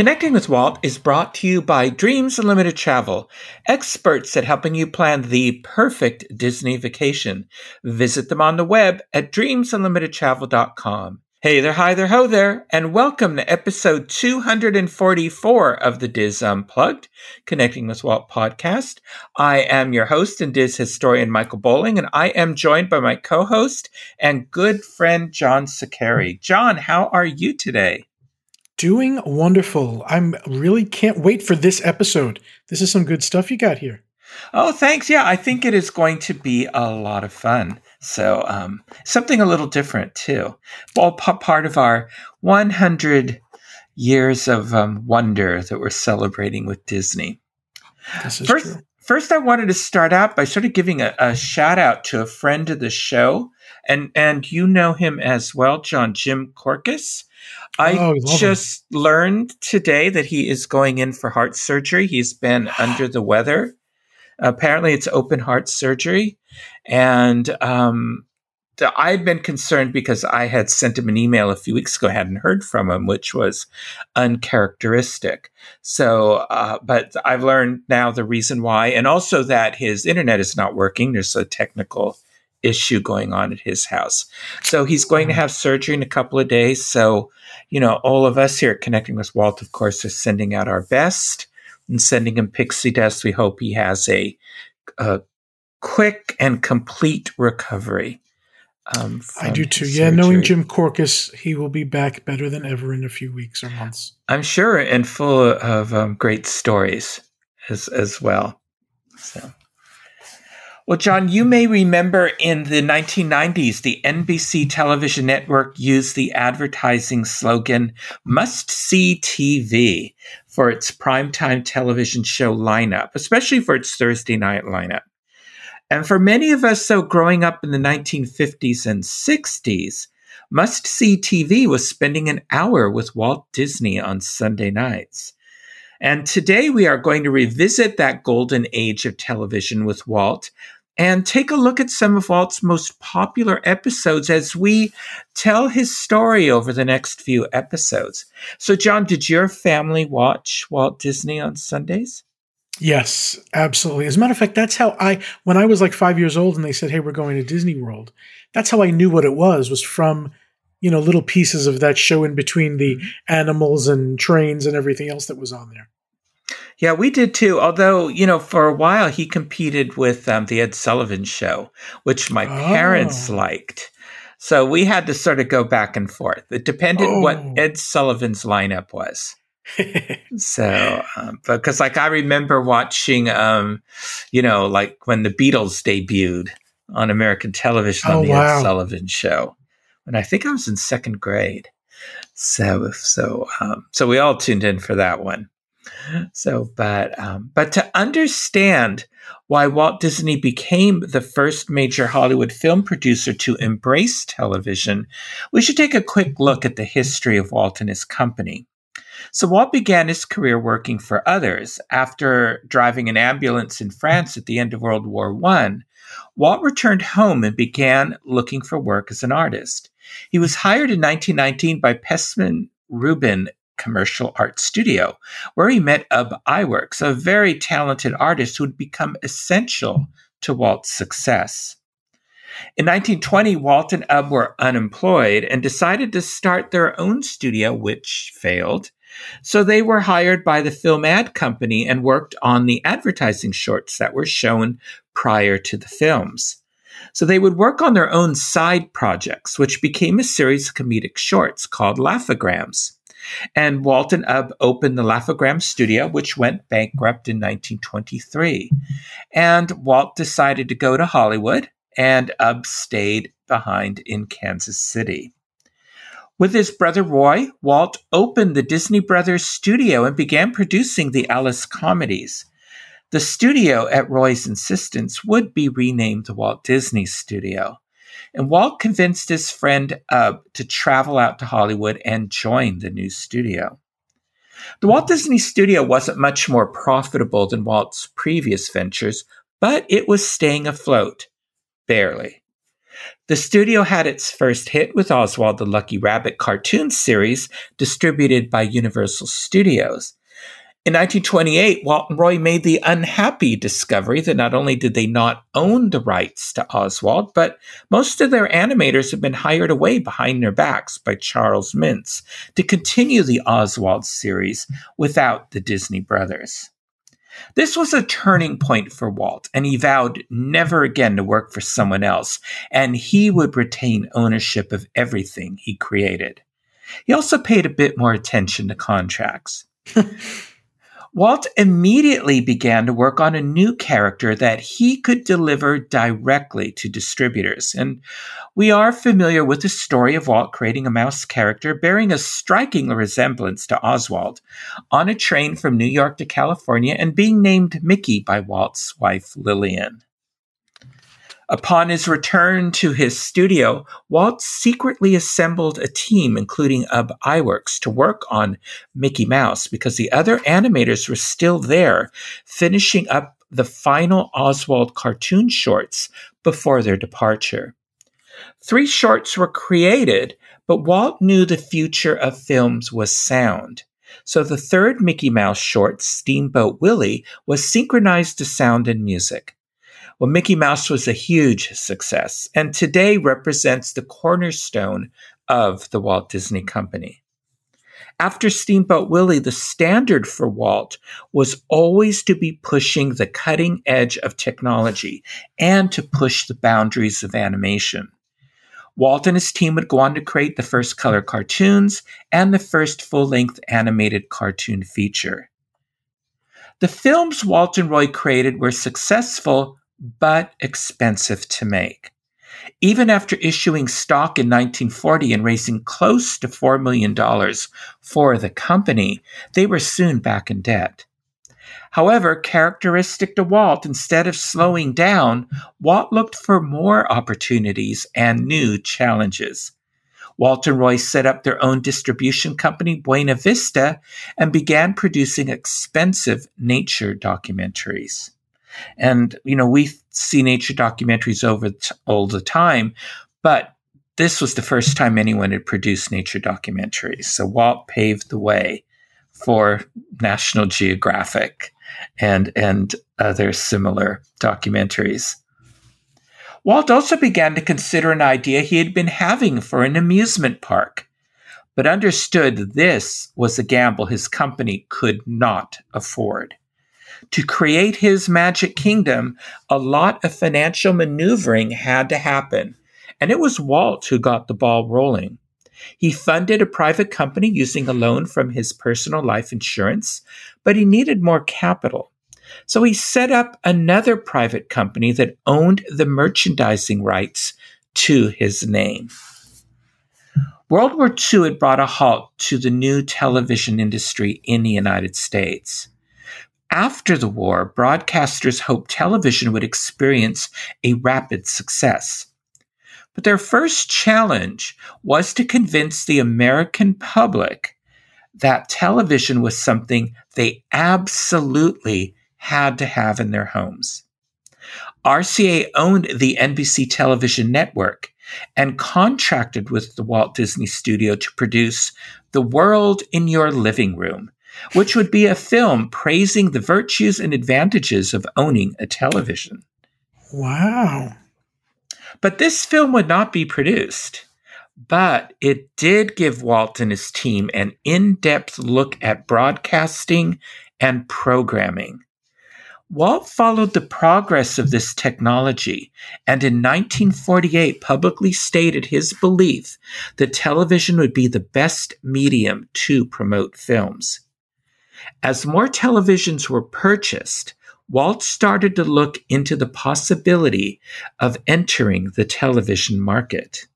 Connecting with Walt is brought to you by Dreams Unlimited Travel, experts at helping you plan the perfect Disney vacation. Visit them on the web at dreamsunlimitedtravel.com. Hey there, hi there, ho there, and welcome to episode 244 of the DIS Unplugged, Connecting with Walt podcast. I am your host and DIS historian Michael Bowling, and I am joined by my co-host and good friend John Sakari. John, how are you today? Doing wonderful. I'm really can't wait for this episode. This is some good stuff you got here. Oh, thanks. Yeah, I think it is going to be a lot of fun. So, um, something a little different too. All p- part of our 100 years of um, wonder that we're celebrating with Disney. This is First, true. first, I wanted to start out by sort of giving a, a shout out to a friend of the show, and and you know him as well, John Jim Korkis. I Oh, love him. just learned today that he is going in for heart surgery. He's been under the weather. Apparently, it's open heart surgery, and um, th- I had been concerned because I had sent him an email a few weeks ago, hadn't heard from him, which was uncharacteristic. So, uh, but I've learned now the reason why, and also that his internet is not working. There's a technical issue going on at his house. So he's going to have surgery in a couple of days. So, you know, all of us here at Connecting with Walt, of course, are sending out our best and sending him pixie dust. We hope he has a, a quick and complete recovery. Um, I do too. Yeah, knowing. Jim Korkis, he will be back better than ever in a few weeks or months. I'm sure, and full of um, great stories as as well. So, well, John, you may remember in the 1990s, the NBC television network used the advertising slogan "Must See TV" for its primetime television show lineup, especially for its Thursday night lineup. And for many of us, though, growing up in the 1950s and 60s, must See TV was spending an hour with Walt Disney on Sunday nights. And today we are going to revisit that golden age of television with Walt and take a look at some of Walt's most popular episodes as we tell his story over the next few episodes. So, John, did your family watch Walt Disney on Sundays? Yes, absolutely. As a matter of fact, that's how I, when I was like five years old and they said, hey, we're going to Disney World, that's how I knew what it was, was from, you know, little pieces of that show in between the mm-hmm. animals and trains and everything else that was on there. Yeah, we did too. Although, you know, for a while he competed with um, the Ed Sullivan show, which my parents Oh. liked. So we had to sort of go back and forth. It depended what Oh. Ed Sullivan's lineup was. So, um, because like I remember watching, um, you know, like when the Beatles debuted on American television Oh, on the wow. Ed Sullivan show, and I think I was in second grade. So, so, um, so we all tuned in for that one. So, but, um, but to understand why Walt Disney became the first major Hollywood film producer to embrace television, we should take a quick look at the history of Walt and his company. So Walt began his career working for others. After driving an ambulance in France at the end of World War I, Walt returned home and began looking for work as an artist. He was hired in 1919 by Pessman Rubin Commercial Art Studio, where he met Ub Iwerks, a very talented artist who would become essential to Walt's success. In 1920, Walt and Ub were unemployed and decided to start their own studio, which failed. So they were hired by the Film Ad Company and worked on the advertising shorts that were shown prior to the films. So they would work on their own side projects, which became a series of comedic shorts called Laugh-O-Grams. And Walt and Ub opened the Laugh-O-Gram studio, which went bankrupt in 1923. And Walt decided to go to Hollywood, and Ub stayed behind in Kansas City. With his brother Roy, Walt opened the Disney Brothers studio and began producing the Alice comedies. The studio, at Roy's insistence, would be renamed the Walt Disney Studio. And Walt convinced his friend Ub to travel out to Hollywood and join the new studio. The Walt Disney Studio wasn't much more profitable than Walt's previous ventures, but it was staying afloat. Barely. The studio had its first hit with Oswald the Lucky Rabbit cartoon series distributed by Universal Studios. In 1928, Walt and Roy made the unhappy discovery that not only did they not own the rights to Oswald, but most of their animators had been hired away behind their backs by Charles Mintz to continue the Oswald series without the Disney brothers. This was a turning point for Walt, and he vowed never again to work for someone else, and he would retain ownership of everything he created. He also paid a bit more attention to contracts. Walt immediately began to work on a new character that he could deliver directly to distributors. And we are familiar with the story of Walt creating a mouse character bearing a striking resemblance to Oswald on a train from New York to California and being named Mickey by Walt's wife Lillian. Upon his return to his studio, Walt secretly assembled a team, including Ub Iwerks, to work on Mickey Mouse because the other animators were still there, finishing up the final Oswald cartoon shorts before their departure. Three shorts were created, but Walt knew the future of films was sound. So the third Mickey Mouse short, Steamboat Willie, was synchronized to sound and music. Well, Mickey Mouse was a huge success and today represents the cornerstone of the Walt Disney Company. After Steamboat Willie, the standard for Walt was always to be pushing the cutting edge of technology and to push the boundaries of animation. Walt and his team would go on to create the first color cartoons and the first full length animated cartoon feature. The films Walt and Roy created were successful but expensive to make. Even after issuing stock in 1940 and raising close to $4 million for the company, they were soon back in debt. However, characteristic to Walt, instead of slowing down, Walt looked for more opportunities and new challenges. Walt and Roy set up their own distribution company, Buena Vista, and began producing expensive nature documentaries. And, you know, we see nature documentaries over t- all the time, but this was the first time anyone had produced nature documentaries. So Walt paved the way for National Geographic and, and other similar documentaries. Walt also began to consider an idea he had been having for an amusement park, but understood this was a gamble his company could not afford to create his magic kingdom, a lot of financial maneuvering had to happen. And it was Walt who got the ball rolling. He funded a private company using a loan from his personal life insurance, but he needed more capital. So he set up another private company that owned the merchandising rights to his name. World War II had brought a halt to the new television industry in the United States. After the war, broadcasters hoped television would experience a rapid success. But their first challenge was to convince the American public that television was something they absolutely had to have in their homes. RCA owned the NBC television network and contracted with the Walt Disney Studio to produce The World in Your Living Room, which would be a film praising the virtues and advantages of owning a television. Wow. But this film would not be produced. But it did give Walt and his team an in depth look at broadcasting and programming. Walt followed the progress of this technology and in 1948 publicly stated his belief that television would be the best medium to promote films. As more televisions were purchased, Walt started to look into the possibility of entering the television market.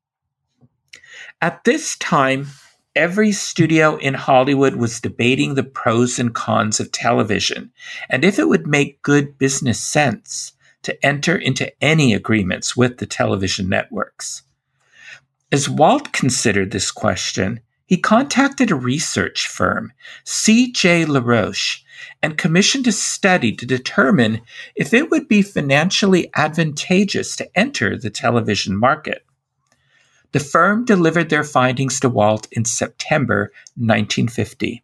At this time, every studio in Hollywood was debating the pros and cons of television and if it would make good business sense to enter into any agreements with the television networks. As Walt considered this question, he contacted a research firm, C.J. LaRoche, and commissioned a study to determine if it would be financially advantageous to enter the television market. The firm delivered their findings to Walt in September 1950.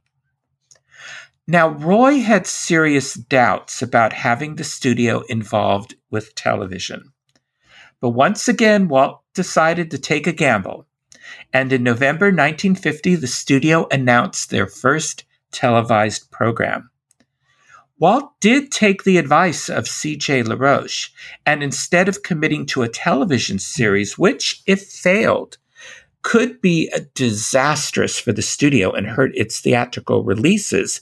Now, Roy had serious doubts about having the studio involved with television. But once again, Walt decided to take a gamble. And in November 1950, the studio announced their first televised program. Walt did take the advice of C.J. LaRoche, and instead of committing to a television series, which, if failed, could be disastrous for the studio and hurt its theatrical releases,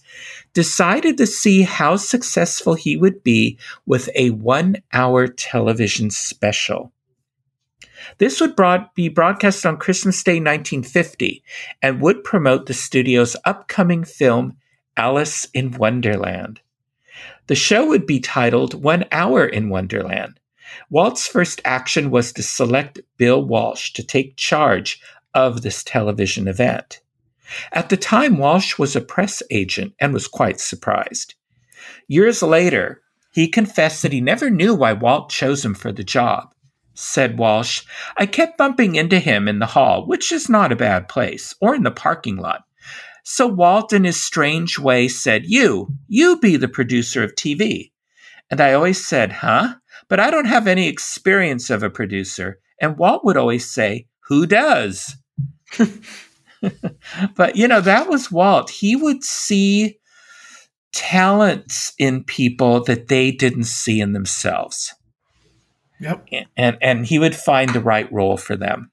decided to see how successful he would be with a one hour television special. This would broad- be broadcast on Christmas Day 1950 and would promote the studio's upcoming film, Alice in Wonderland. The show would be titled One Hour in Wonderland. Walt's first action was to select Bill Walsh to take charge of this television event. At the time, Walsh was a press agent and was quite surprised. Years later, he confessed that he never knew why Walt chose him for the job. Said Walsh, I kept bumping into him in the hall, which is not a bad place, or in the parking lot. So Walt, in his strange way, said, You, you be the producer of TV. And I always said, Huh? But I don't have any experience of a producer. And Walt would always say, Who does? but, you know, that was Walt. He would see talents in people that they didn't see in themselves. Yep. And and he would find the right role for them.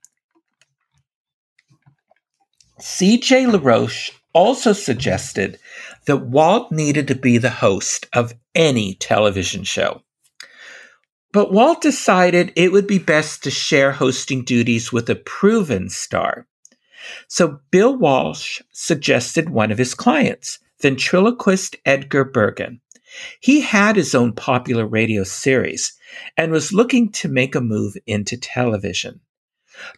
C.J. LaRoche also suggested that Walt needed to be the host of any television show. But Walt decided it would be best to share hosting duties with a proven star. So Bill Walsh suggested one of his clients, ventriloquist Edgar Bergen. He had his own popular radio series and was looking to make a move into television.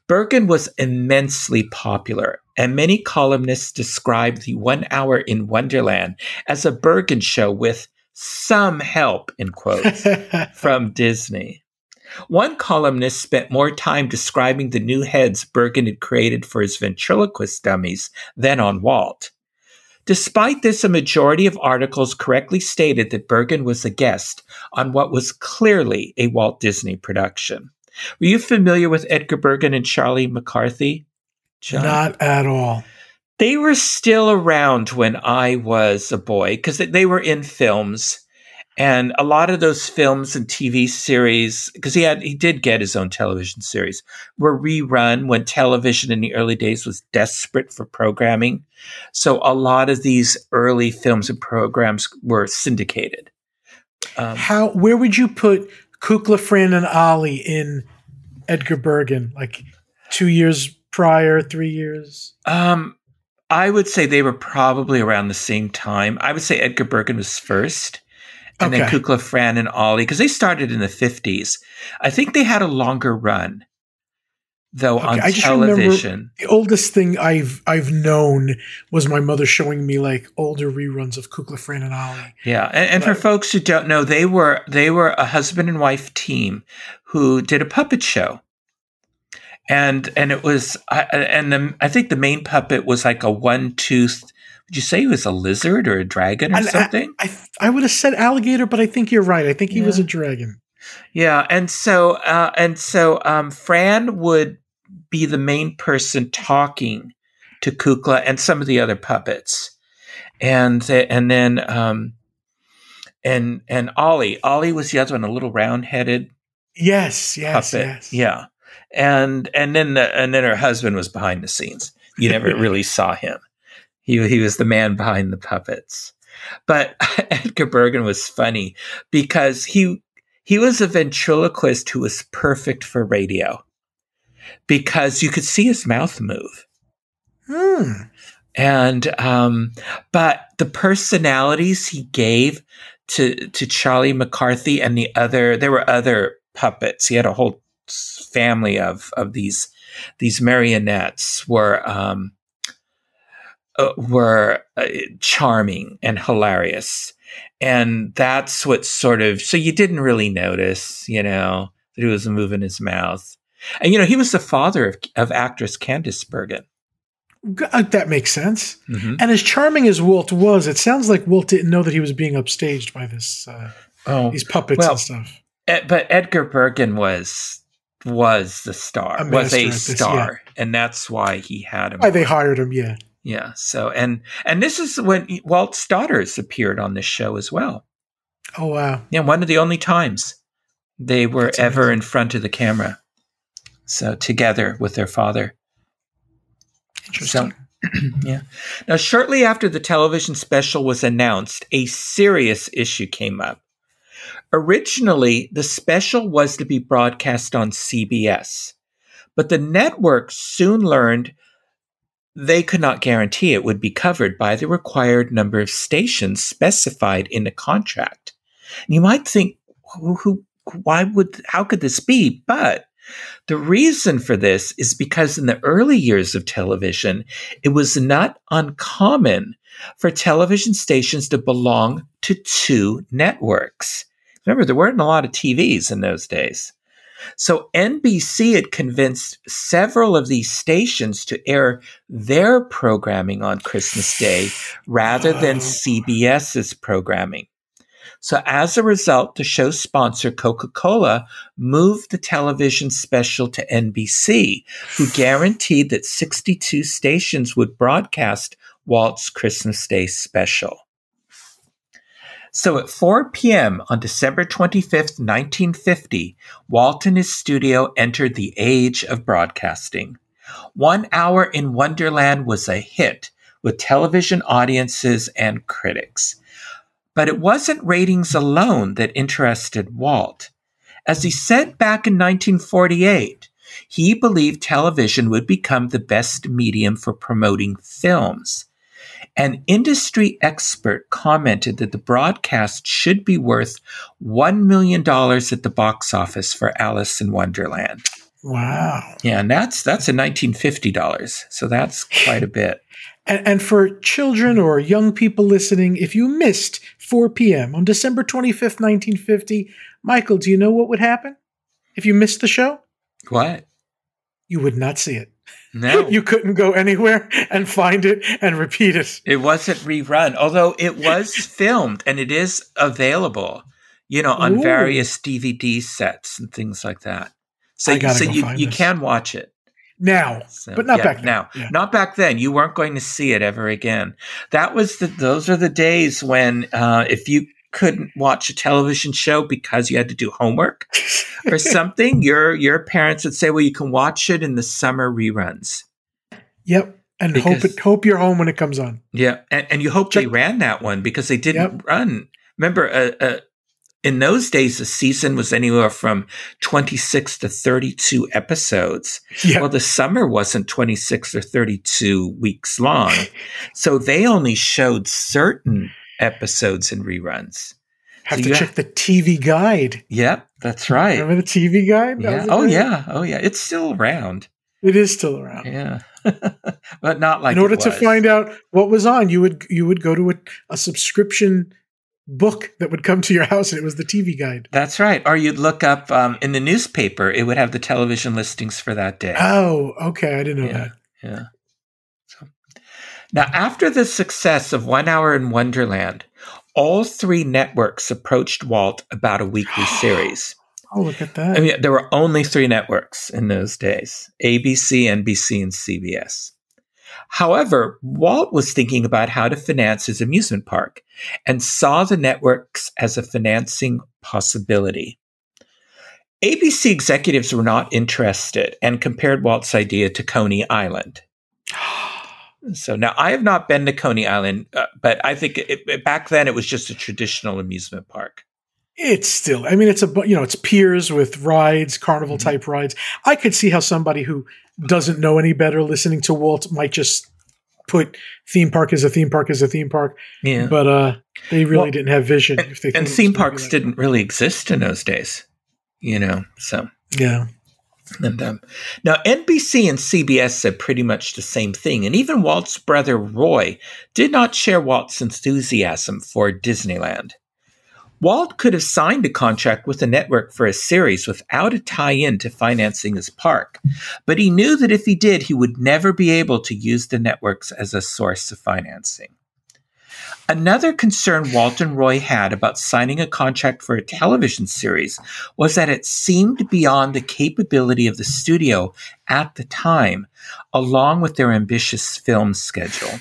Bergen was immensely popular, and many columnists described the One Hour in Wonderland as a Bergen show with some help, in quotes, from Disney. One columnist spent more time describing the new heads Bergen had created for his ventriloquist dummies than on Walt. Despite this, a majority of articles correctly stated that Bergen was a guest on what was clearly a Walt Disney production. Were you familiar with Edgar Bergen and Charlie McCarthy? John? Not at all. They were still around when I was a boy because they were in films. And a lot of those films and TV series, because he had, he did get his own television series, were rerun when television in the early days was desperate for programming. So a lot of these early films and programs were syndicated. Um, How, where would you put Kukla, Fran, and Ollie in Edgar Bergen? Like two years prior, three years? Um, I would say they were probably around the same time. I would say Edgar Bergen was first, and okay. then Kukla, Fran, and Ollie, because they started in the 50s. I think they had a longer run though okay, on I just television. the oldest thing I've I've known was my mother showing me like older reruns of Kukla, Fran, and Ollie. Yeah, and, and for folks who don't know, they were they were a husband and wife team who did a puppet show, and and it was I, and the, I think the main puppet was like a one tooth. Would you say he was a lizard or a dragon or I, something? I, I, I, would have said alligator, but I think you're right. I think he yeah. was a dragon. Yeah, and so uh, and so um, Fran would be the main person talking to Kukla and some of the other puppets, and th- and then um, and and Ollie Ollie was the other one, a little round headed. Yes, yes, puppet. yes. Yeah, and and then the, and then her husband was behind the scenes. You never really saw him. He he was the man behind the puppets. But Edgar Bergen was funny because he he was a ventriloquist who was perfect for radio because you could see his mouth move. Hmm. And um, but the personalities he gave to to Charlie McCarthy and the other there were other puppets. He had a whole family of of these these marionettes were um, uh, were uh, charming and hilarious, and that's what sort of so you didn't really notice, you know, that he was moving his mouth, and you know he was the father of, of actress Candice Bergen. Uh, That makes sense. And as charming as Walt was, it sounds like Walt didn't know that he was being upstaged by this uh, Oh, these puppets Well, and stuff. Ed- but Edgar Bergen was was the star, A was a at this, star, and that's why he had him. Why they hired him? Yeah. Yeah. So and and this is when Walt's daughters appeared on this show as well. Oh wow. Yeah, one of the only times they were That's ever amazing. in front of the camera. So together with their father. Interesting. yeah. Now, shortly after the television special was announced, a serious issue came up. Originally, the special was to be broadcast on CBS, but the network soon learned they could not guarantee it would be covered by the required number of stations specified in the contract. And you might think, who, who, why would, how could this be? But the reason for this is because in the early years of television, it was not uncommon for television stations to belong to two networks. Remember, there weren't a lot of TVs in those days. So NBC had convinced several of these stations to air their programming on Christmas Day rather than. CBS's programming. So as a result, the show's sponsor, Coca-Cola, moved the television special to NBC, who guaranteed that 62 stations would broadcast Walt's Christmas Day special. So at 4 p.m. on December 25th, 1950, Walt and his studio entered the age of broadcasting. One Hour in Wonderland was a hit with television audiences and critics. But it wasn't ratings alone that interested Walt. As he said back in 1948, he believed television would become the best medium for promoting films. An industry expert commented that the broadcast should be worth $1 million at the box office for Alice in Wonderland. Wow. Yeah, and that's that's a $1950. So that's quite a bit. And, and for children or young people listening, if you missed 4 p.m. on December 25th, 1950, Michael, do you know what would happen? If you missed the show, What? you would not see it. No. You couldn't go anywhere and find it and repeat it. It wasn't rerun, although it was filmed and it is available, you know, on Ooh. various DVD sets and things like that. So, so you, you this. can watch it. Now, So, but not yeah, back then. now. Yeah. Not back then. You weren't going to see it ever again. That was the. Those are the days when, uh, if you couldn't watch a television show because you had to do homework or something, your your parents would say, "Well, you can watch it in the summer reruns." Yep. And hope it, hope you're home when it comes on. Yeah, and, and you hope they ran that one because they didn't run. Remember, uh, uh, in those days, the season was anywhere from 26 to 32 episodes. Yeah. Well, the summer wasn't 26 or 32 weeks long. so they only showed certain episodes and reruns. Have so to check the TV guide. Yep, that's right. Remember the TV guide? That Yeah. Oh, yeah. Oh, yeah. It's still around. It is still around. Yeah. but not like In order to find out what was on, you would you would go to a, a subscription book that would come to your house, and it was the TV guide. That's right. Or you'd look up um, in the newspaper, it would have the television listings for that day. Oh, okay, I didn't know yeah. that. Yeah. Now, after the success of One Hour in Wonderland, all three networks approached Walt about a weekly series. Oh, look at that. I mean, there were only three networks in those days ABC, NBC, and CBS. However, Walt was thinking about how to finance his amusement park and saw the networks as a financing possibility. ABC executives were not interested and compared Walt's idea to Coney Island. So now I have not been to Coney Island, uh, but I think it, it- back then it was just a traditional amusement park. It's still, I mean, it's a, you know, it's piers with rides, carnival Mm-hmm. type rides. I could see how somebody who doesn't know any better listening to Walt might just put theme park as a theme park as a theme park. Yeah. But uh, they really Well, didn't have vision. and, if they and thought it was theme parks didn't really exist in those days, you know. So. Yeah. And um, now NBC and CBS said pretty much the same thing, and even Walt's brother Roy did not share Walt's enthusiasm for Disneyland. Walt could have signed a contract with the network for a series without a tie in to financing his park, but he knew that if he did, he would never be able to use the networks as a source of financing. Another concern Walt and Roy had about signing a contract for a television series was that it seemed beyond the capability of the studio at the time, along with their ambitious film schedule.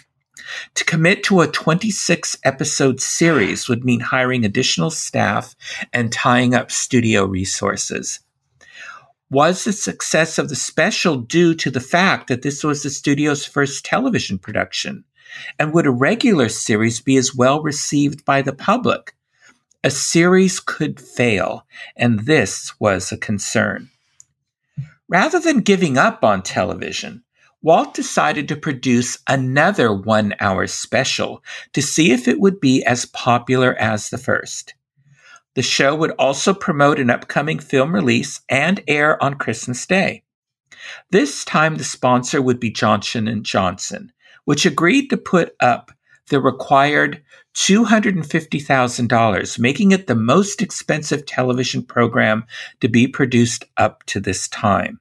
To commit to a 26 episode series would mean hiring additional staff and tying up studio resources. Was the success of the special due to the fact that this was the studio's first television production? And would a regular series be as well received by the public? A series could fail, and this was a concern. Rather than giving up on television, Walt decided to produce another one hour special to see if it would be as popular as the first. The show would also promote an upcoming film release and air on Christmas Day. This time the sponsor would be Johnson & Johnson, which agreed to put up the required $250,000, making it the most expensive television program to be produced up to this time.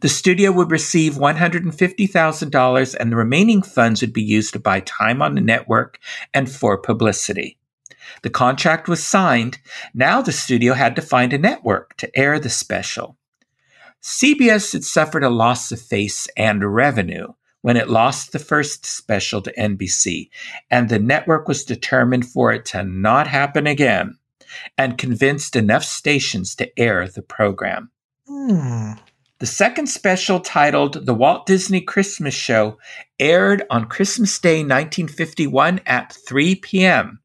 The studio would receive $150,000 and the remaining funds would be used to buy time on the network and for publicity. The contract was signed. Now the studio had to find a network to air the special. CBS had suffered a loss of face and revenue when it lost the first special to NBC, and the network was determined for it to not happen again and convinced enough stations to air the program. Hmm. The second special, titled The Walt Disney Christmas Show, aired on Christmas Day 1951 at 3 p.m.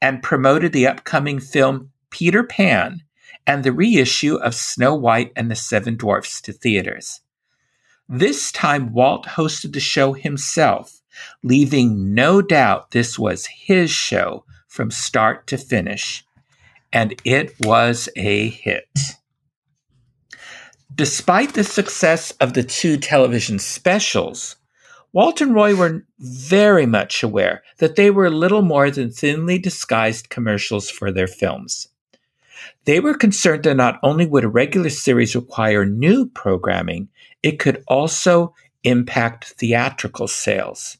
and promoted the upcoming film Peter Pan and the reissue of Snow White and the Seven Dwarfs to theaters. This time, Walt hosted the show himself, leaving no doubt this was his show from start to finish. And it was a hit. Despite the success of the two television specials, Walt and Roy were very much aware that they were little more than thinly disguised commercials for their films. They were concerned that not only would a regular series require new programming, it could also impact theatrical sales.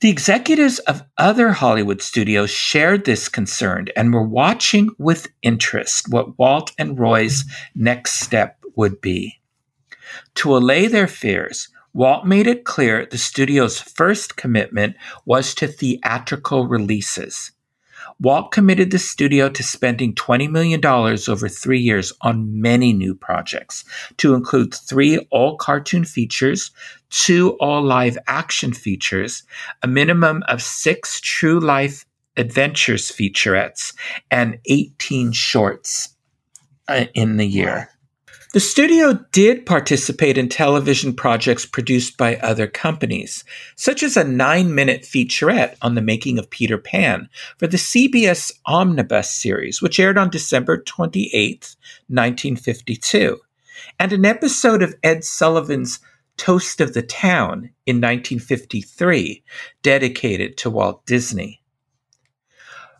The executives of other Hollywood studios shared this concern and were watching with interest what Walt and Roy's next step would be. To allay their fears, Walt made it clear the studio's first commitment was to theatrical releases. Walt committed the studio to spending $20 million over three years on many new projects, to include three all cartoon features, two all live action features, a minimum of six true life adventures featurettes, and 18 shorts uh, in the year. The studio did participate in television projects produced by other companies, such as a nine minute featurette on the making of Peter Pan for the CBS Omnibus series, which aired on December 28, 1952, and an episode of Ed Sullivan's Toast of the Town in 1953, dedicated to Walt Disney.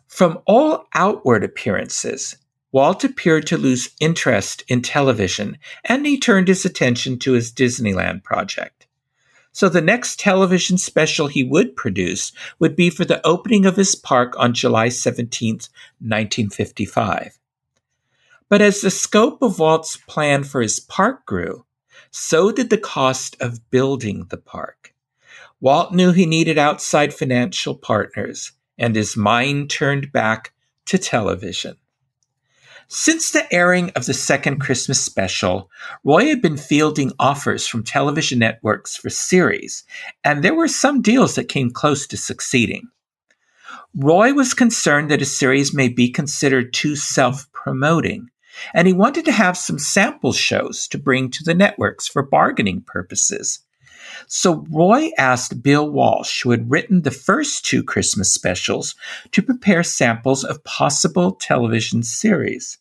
From all outward appearances, Walt appeared to lose interest in television and he turned his attention to his Disneyland project. So the next television special he would produce would be for the opening of his park on July 17, 1955. But as the scope of Walt's plan for his park grew, so did the cost of building the park. Walt knew he needed outside financial partners, and his mind turned back to television. Since the airing of the second Christmas special, Roy had been fielding offers from television networks for series, and there were some deals that came close to succeeding. Roy was concerned that a series may be considered too self promoting, and he wanted to have some sample shows to bring to the networks for bargaining purposes. So Roy asked Bill Walsh, who had written the first two Christmas specials, to prepare samples of possible television series.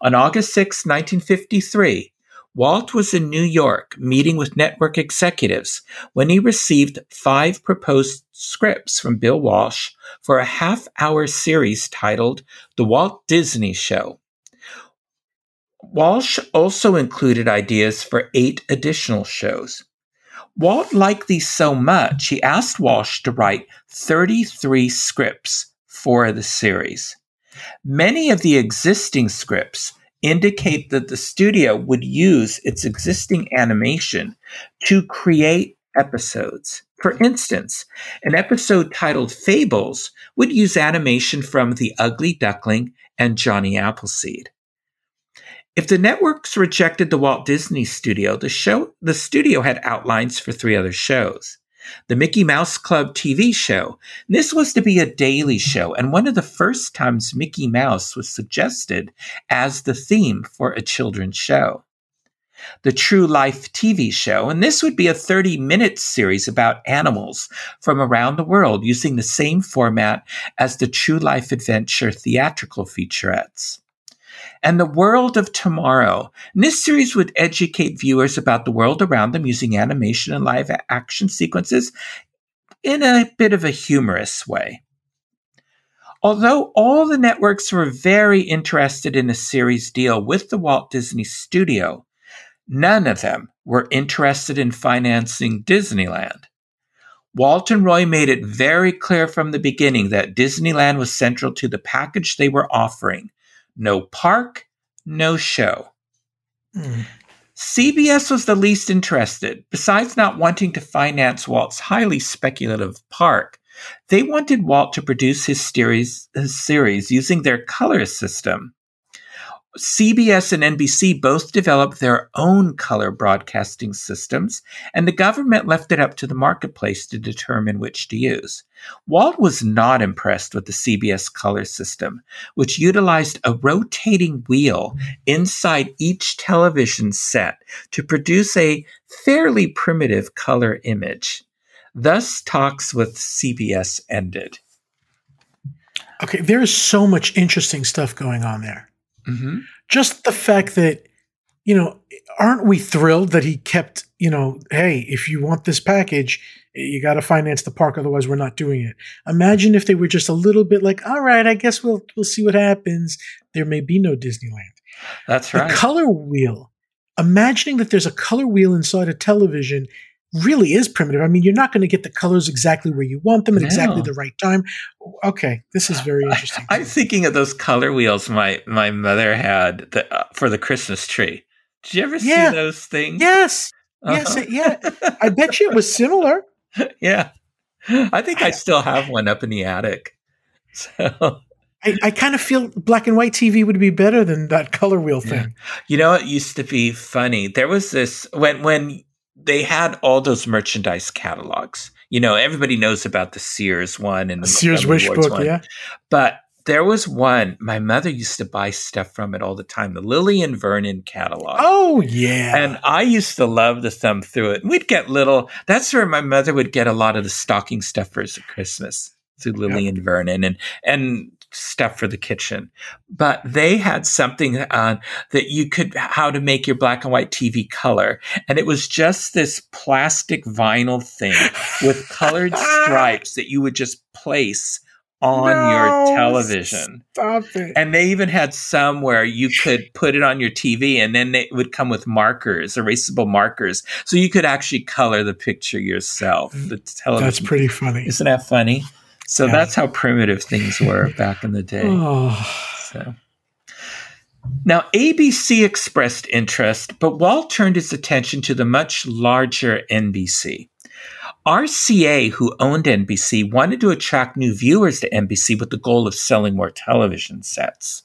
On August 6, 1953, Walt was in New York meeting with network executives when he received five proposed scripts from Bill Walsh for a half hour series titled The Walt Disney Show. Walsh also included ideas for eight additional shows. Walt liked these so much, he asked Walsh to write 33 scripts for the series. Many of the existing scripts indicate that the studio would use its existing animation to create episodes. For instance, an episode titled Fables would use animation from The Ugly Duckling and Johnny Appleseed. If the networks rejected the Walt Disney Studio, the show the studio had outlines for three other shows. The Mickey Mouse Club TV show. This was to be a daily show, and one of the first times Mickey Mouse was suggested as the theme for a children's show. The True Life TV show, and this would be a 30 minute series about animals from around the world using the same format as the True Life Adventure theatrical featurettes and the world of tomorrow. And this series would educate viewers about the world around them using animation and live action sequences in a bit of a humorous way. Although all the networks were very interested in a series deal with the Walt Disney Studio, none of them were interested in financing Disneyland. Walt and Roy made it very clear from the beginning that Disneyland was central to the package they were offering, no park, no show. Mm. CBS was the least interested. Besides not wanting to finance Walt's highly speculative park, they wanted Walt to produce his series, his series using their color system. CBS and NBC both developed their own color broadcasting systems, and the government left it up to the marketplace to determine which to use. Walt was not impressed with the CBS color system, which utilized a rotating wheel inside each television set to produce a fairly primitive color image. Thus, talks with CBS ended. Okay, there is so much interesting stuff going on there. Mm-hmm. Just the fact that, you know, aren't we thrilled that he kept, you know, hey, if you want this package, you got to finance the park, otherwise we're not doing it. Imagine if they were just a little bit like, all right, I guess we'll we'll see what happens. There may be no Disneyland. That's right. The color wheel. Imagining that there's a color wheel inside a television really is primitive. I mean, you're not going to get the colors exactly where you want them at no. exactly the right time. Okay, this is very interesting. I, am thinking of those color wheels my my mother had the, uh, for the Christmas tree. Did you ever yeah. see those things? Yes. Uh-huh. Yes. Yeah. I bet you it was similar. yeah. I think I still have one up in the attic. So. I, I kind of feel black and white TV would be better than that color wheel thing. Yeah. You know, it used to be funny. There was this when when they had all those merchandise catalogs. You know, everybody knows about the Sears one and the Sears Wish book, one. yeah. But there was one my mother used to buy stuff from it all the time the lillian vernon catalog oh yeah and i used to love to thumb through it we'd get little that's where my mother would get a lot of the stocking stuffers at christmas through lillian yep. vernon and and stuff for the kitchen. But they had something on that you could, how to make your black and white TV color. And it was just this plastic vinyl thing with colored stripes that you would just place on no, your television. And they even had some where you could put it on your TV and then it would come with markers, erasable markers. So you could actually color the picture yourself. The television. That's pretty funny. Isn't that funny? So yeah. that's how primitive things were back in the day. Oh. So. Now, ABC expressed interest, but Walt turned his attention to the much larger NBC. RCA, who owned NBC, wanted to attract new viewers to NBC with the goal of selling more television sets.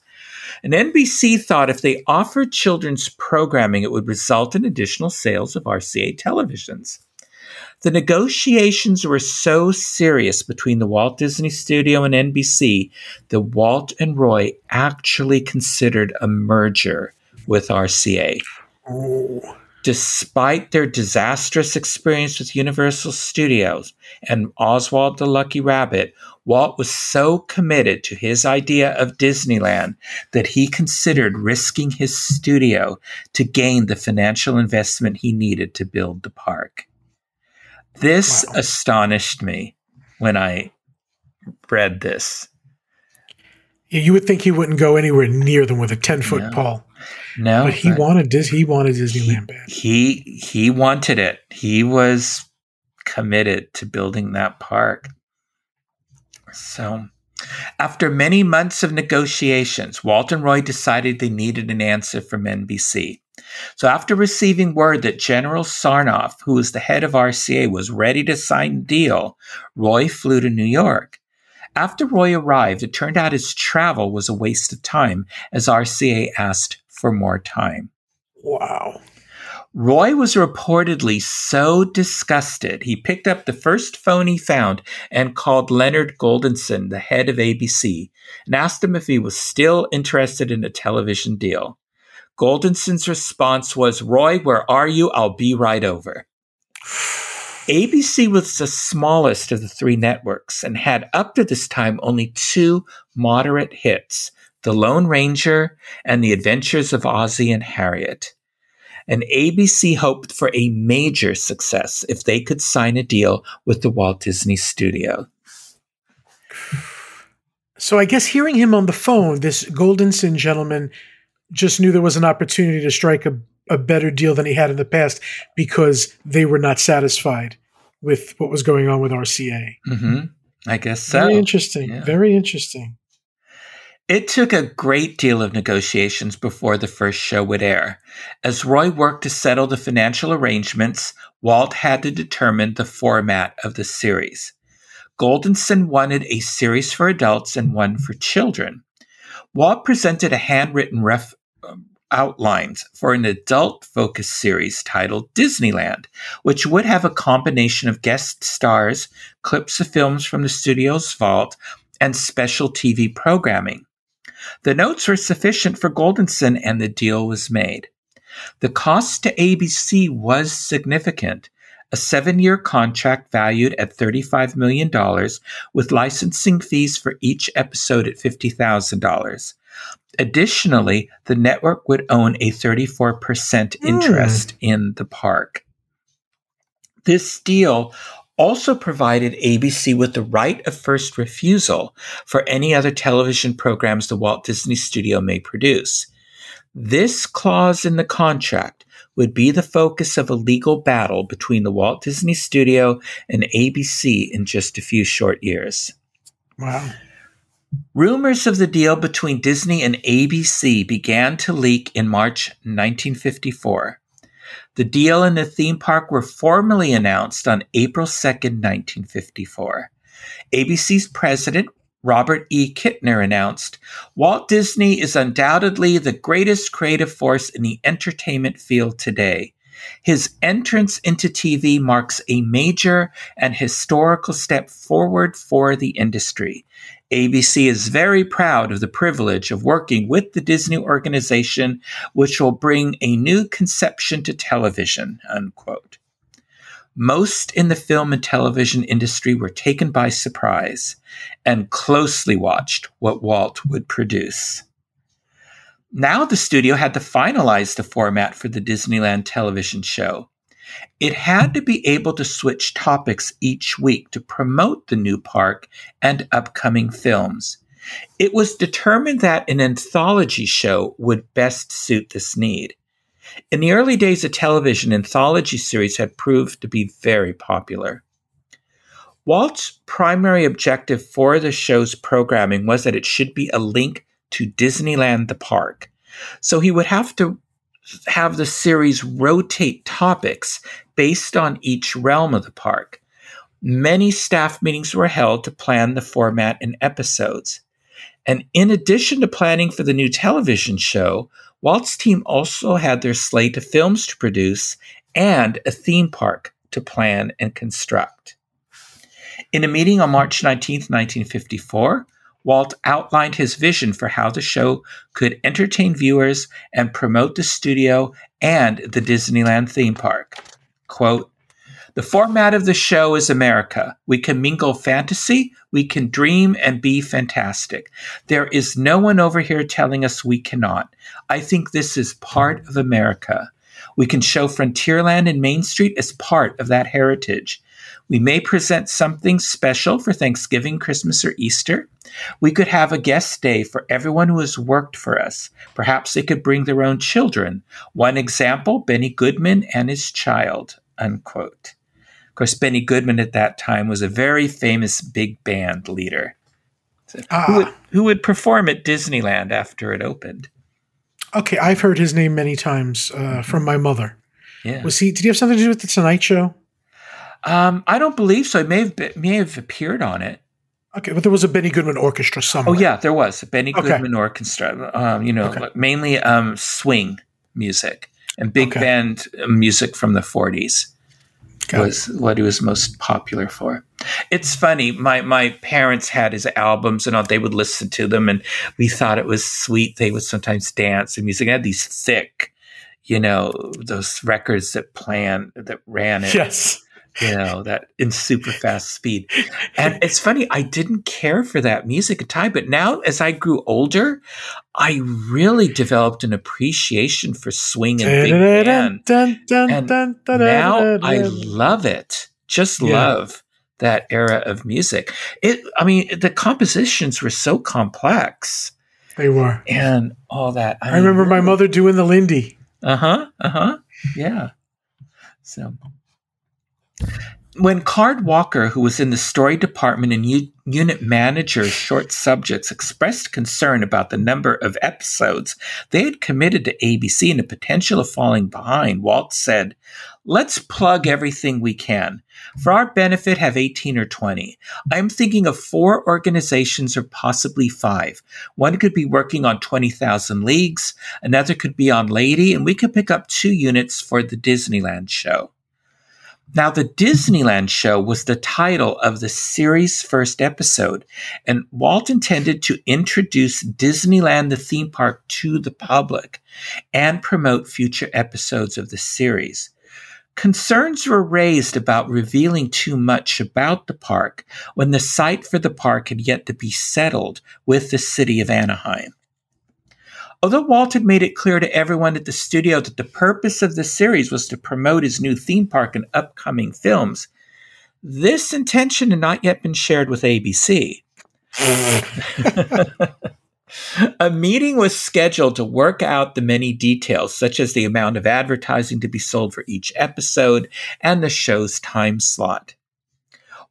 And NBC thought if they offered children's programming, it would result in additional sales of RCA televisions. The negotiations were so serious between the Walt Disney Studio and NBC that Walt and Roy actually considered a merger with RCA. Oh. Despite their disastrous experience with Universal Studios and Oswald the Lucky Rabbit, Walt was so committed to his idea of Disneyland that he considered risking his studio to gain the financial investment he needed to build the park. This wow. astonished me when I read this. Yeah, you would think he wouldn't go anywhere near them with a ten foot no. pole. No, but he but wanted Dis- he wanted Disneyland bad. He he wanted it. He was committed to building that park. So, after many months of negotiations, Walt and Roy decided they needed an answer from NBC. So, after receiving word that General Sarnoff, who was the head of RCA, was ready to sign a deal, Roy flew to New York. After Roy arrived, it turned out his travel was a waste of time as RCA asked for more time. Wow. Roy was reportedly so disgusted, he picked up the first phone he found and called Leonard Goldenson, the head of ABC, and asked him if he was still interested in a television deal. Goldenson's response was, Roy, where are you? I'll be right over. ABC was the smallest of the three networks and had up to this time only two moderate hits The Lone Ranger and The Adventures of Ozzie and Harriet and ABC hoped for a major success if they could sign a deal with the Walt Disney Studio. So I guess hearing him on the phone, this Goldenson gentleman just knew there was an opportunity to strike a, a better deal than he had in the past because they were not satisfied with what was going on with RCA. Mm-hmm. I guess so. Very interesting. Yeah. Very interesting. It took a great deal of negotiations before the first show would air. As Roy worked to settle the financial arrangements, Walt had to determine the format of the series. Goldenson wanted a series for adults and one for children. Walt presented a handwritten ref, um, outlines for an adult focused series titled Disneyland, which would have a combination of guest stars, clips of films from the studio's vault, and special TV programming. The notes were sufficient for Goldenson and the deal was made. The cost to ABC was significant. A seven year contract valued at $35 million, with licensing fees for each episode at $50,000. Additionally, the network would own a 34% mm. interest in the park. This deal also provided ABC with the right of first refusal for any other television programs the Walt Disney Studio may produce. This clause in the contract would be the focus of a legal battle between the Walt Disney Studio and ABC in just a few short years. Wow. Rumors of the deal between Disney and ABC began to leak in March 1954. The deal and the theme park were formally announced on April 2, 1954. ABC's president, Robert E. Kintner, announced Walt Disney is undoubtedly the greatest creative force in the entertainment field today. His entrance into TV marks a major and historical step forward for the industry. ABC is very proud of the privilege of working with the Disney organization, which will bring a new conception to television, unquote. Most in the film and television industry were taken by surprise and closely watched what Walt would produce. Now the studio had to finalize the format for the Disneyland television show. It had to be able to switch topics each week to promote the new park and upcoming films. It was determined that an anthology show would best suit this need. In the early days of television, anthology series had proved to be very popular. Walt's primary objective for the show's programming was that it should be a link to Disneyland the park. So he would have to have the series rotate topics based on each realm of the park. Many staff meetings were held to plan the format and episodes. And in addition to planning for the new television show, Walt's team also had their slate of films to produce and a theme park to plan and construct. In a meeting on March 19, 1954, Walt outlined his vision for how the show could entertain viewers and promote the studio and the Disneyland theme park. Quote, the format of the show is America. We can mingle fantasy, we can dream and be fantastic. There is no one over here telling us we cannot. I think this is part of America. We can show Frontierland and Main Street as part of that heritage. We may present something special for Thanksgiving, Christmas, or Easter. We could have a guest day for everyone who has worked for us. Perhaps they could bring their own children. One example Benny Goodman and his child. Unquote. Of course, Benny Goodman at that time was a very famous big band leader so ah. who, would, who would perform at Disneyland after it opened. Okay, I've heard his name many times uh, mm-hmm. from my mother. Yeah. Was he? Did he have something to do with the Tonight Show? Um, I don't believe so. It may have been, may have appeared on it. Okay, but there was a Benny Goodman orchestra somewhere. Oh yeah, there was a Benny okay. Goodman orchestra. Um, you know, okay. mainly um, swing music and big okay. band music from the 40s. Got was it. what he was most popular for. It's funny. My my parents had his albums and all. They would listen to them, and we thought it was sweet. They would sometimes dance and music. I had these thick, you know, those records that plan that ran it. Yes you know, that in super fast speed. And it's funny, I didn't care for that music at time, but now as I grew older, I really developed an appreciation for swing and big band. And now I love it. Just love that era of music. It I mean, the compositions were so complex. They were. And all that. I, I remember my mother doing the Lindy. Uh-huh. Uh-huh. Yeah. So when Card Walker, who was in the story department and u- unit manager short subjects, expressed concern about the number of episodes they had committed to ABC and the potential of falling behind, Walt said, Let's plug everything we can. For our benefit, have 18 or 20. I'm thinking of four organizations or possibly five. One could be working on 20,000 Leagues, another could be on Lady, and we could pick up two units for the Disneyland show. Now, the Disneyland show was the title of the series' first episode, and Walt intended to introduce Disneyland, the theme park, to the public and promote future episodes of the series. Concerns were raised about revealing too much about the park when the site for the park had yet to be settled with the city of Anaheim. Although Walt had made it clear to everyone at the studio that the purpose of the series was to promote his new theme park and upcoming films, this intention had not yet been shared with ABC. A meeting was scheduled to work out the many details, such as the amount of advertising to be sold for each episode and the show's time slot.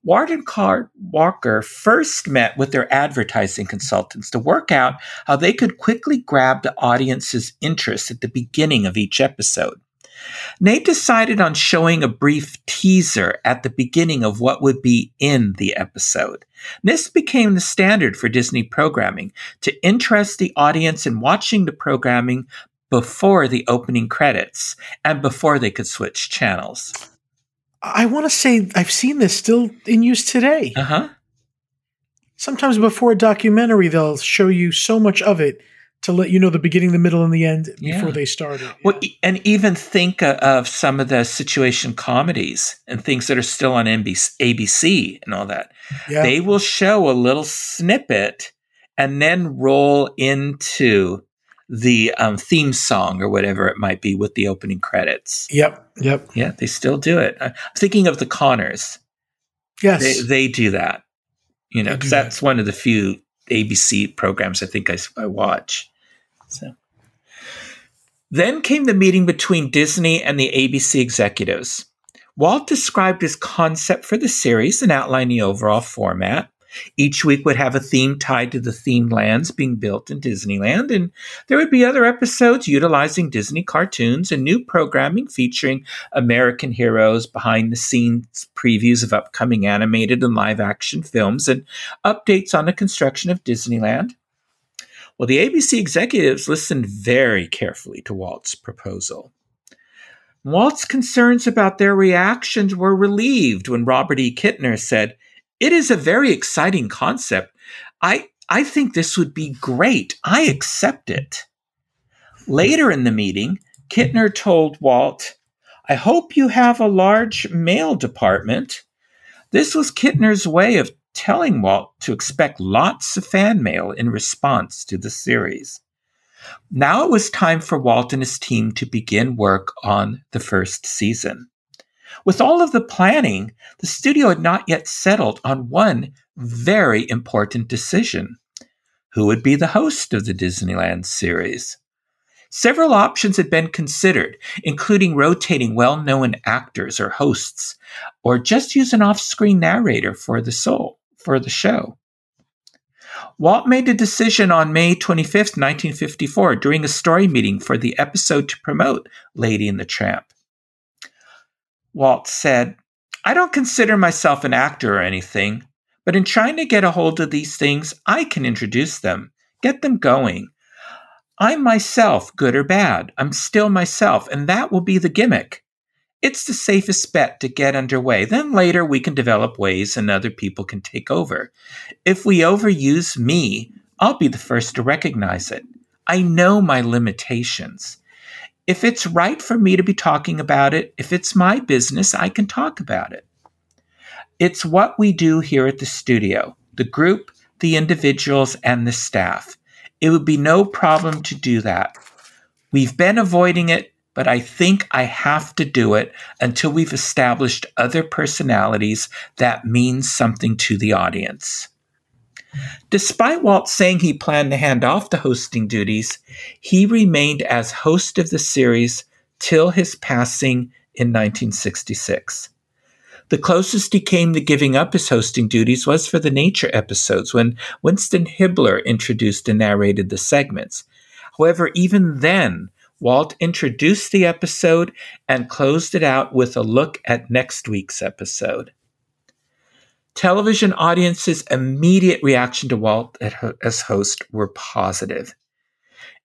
Ward and Card Walker first met with their advertising consultants to work out how they could quickly grab the audience's interest at the beginning of each episode. Nate decided on showing a brief teaser at the beginning of what would be in the episode. This became the standard for Disney programming to interest the audience in watching the programming before the opening credits and before they could switch channels. I want to say I've seen this still in use today. Uh huh. Sometimes before a documentary, they'll show you so much of it to let you know the beginning, the middle, and the end yeah. before they started. Well, and even think of some of the situation comedies and things that are still on NBC, ABC and all that. Yeah. They will show a little snippet and then roll into the um, theme song or whatever it might be with the opening credits. Yep. Yep. Yeah, they still do it. I'm thinking of the Conners. Yes. They, they do that. You know, because that's that. one of the few ABC programs I think I, I watch. So. Then came the meeting between Disney and the ABC executives. Walt described his concept for the series and outlined the overall format. Each week would have a theme tied to the themed lands being built in Disneyland, and there would be other episodes utilizing Disney cartoons and new programming featuring American heroes, behind the scenes previews of upcoming animated and live action films, and updates on the construction of Disneyland. Well, the ABC executives listened very carefully to Walt's proposal. Walt's concerns about their reactions were relieved when Robert E. Kintner said, it is a very exciting concept. I, I think this would be great. I accept it. Later in the meeting, Kintner told Walt, I hope you have a large mail department. This was Kintner's way of telling Walt to expect lots of fan mail in response to the series. Now it was time for Walt and his team to begin work on the first season. With all of the planning, the studio had not yet settled on one very important decision who would be the host of the Disneyland series. Several options had been considered, including rotating well known actors or hosts, or just use an off screen narrator for the soul, for the show. Walt made a decision on May 25, 1954, during a story meeting for the episode to promote Lady and the Tramp. Walt said, I don't consider myself an actor or anything, but in trying to get a hold of these things, I can introduce them, get them going. I'm myself, good or bad. I'm still myself, and that will be the gimmick. It's the safest bet to get underway. Then later we can develop ways and other people can take over. If we overuse me, I'll be the first to recognize it. I know my limitations. If it's right for me to be talking about it, if it's my business, I can talk about it. It's what we do here at the studio the group, the individuals, and the staff. It would be no problem to do that. We've been avoiding it, but I think I have to do it until we've established other personalities that mean something to the audience. Despite Walt saying he planned to hand off the hosting duties, he remained as host of the series till his passing in 1966. The closest he came to giving up his hosting duties was for the nature episodes when Winston Hibler introduced and narrated the segments. However, even then, Walt introduced the episode and closed it out with a look at next week's episode. Television audiences' immediate reaction to Walt as host were positive.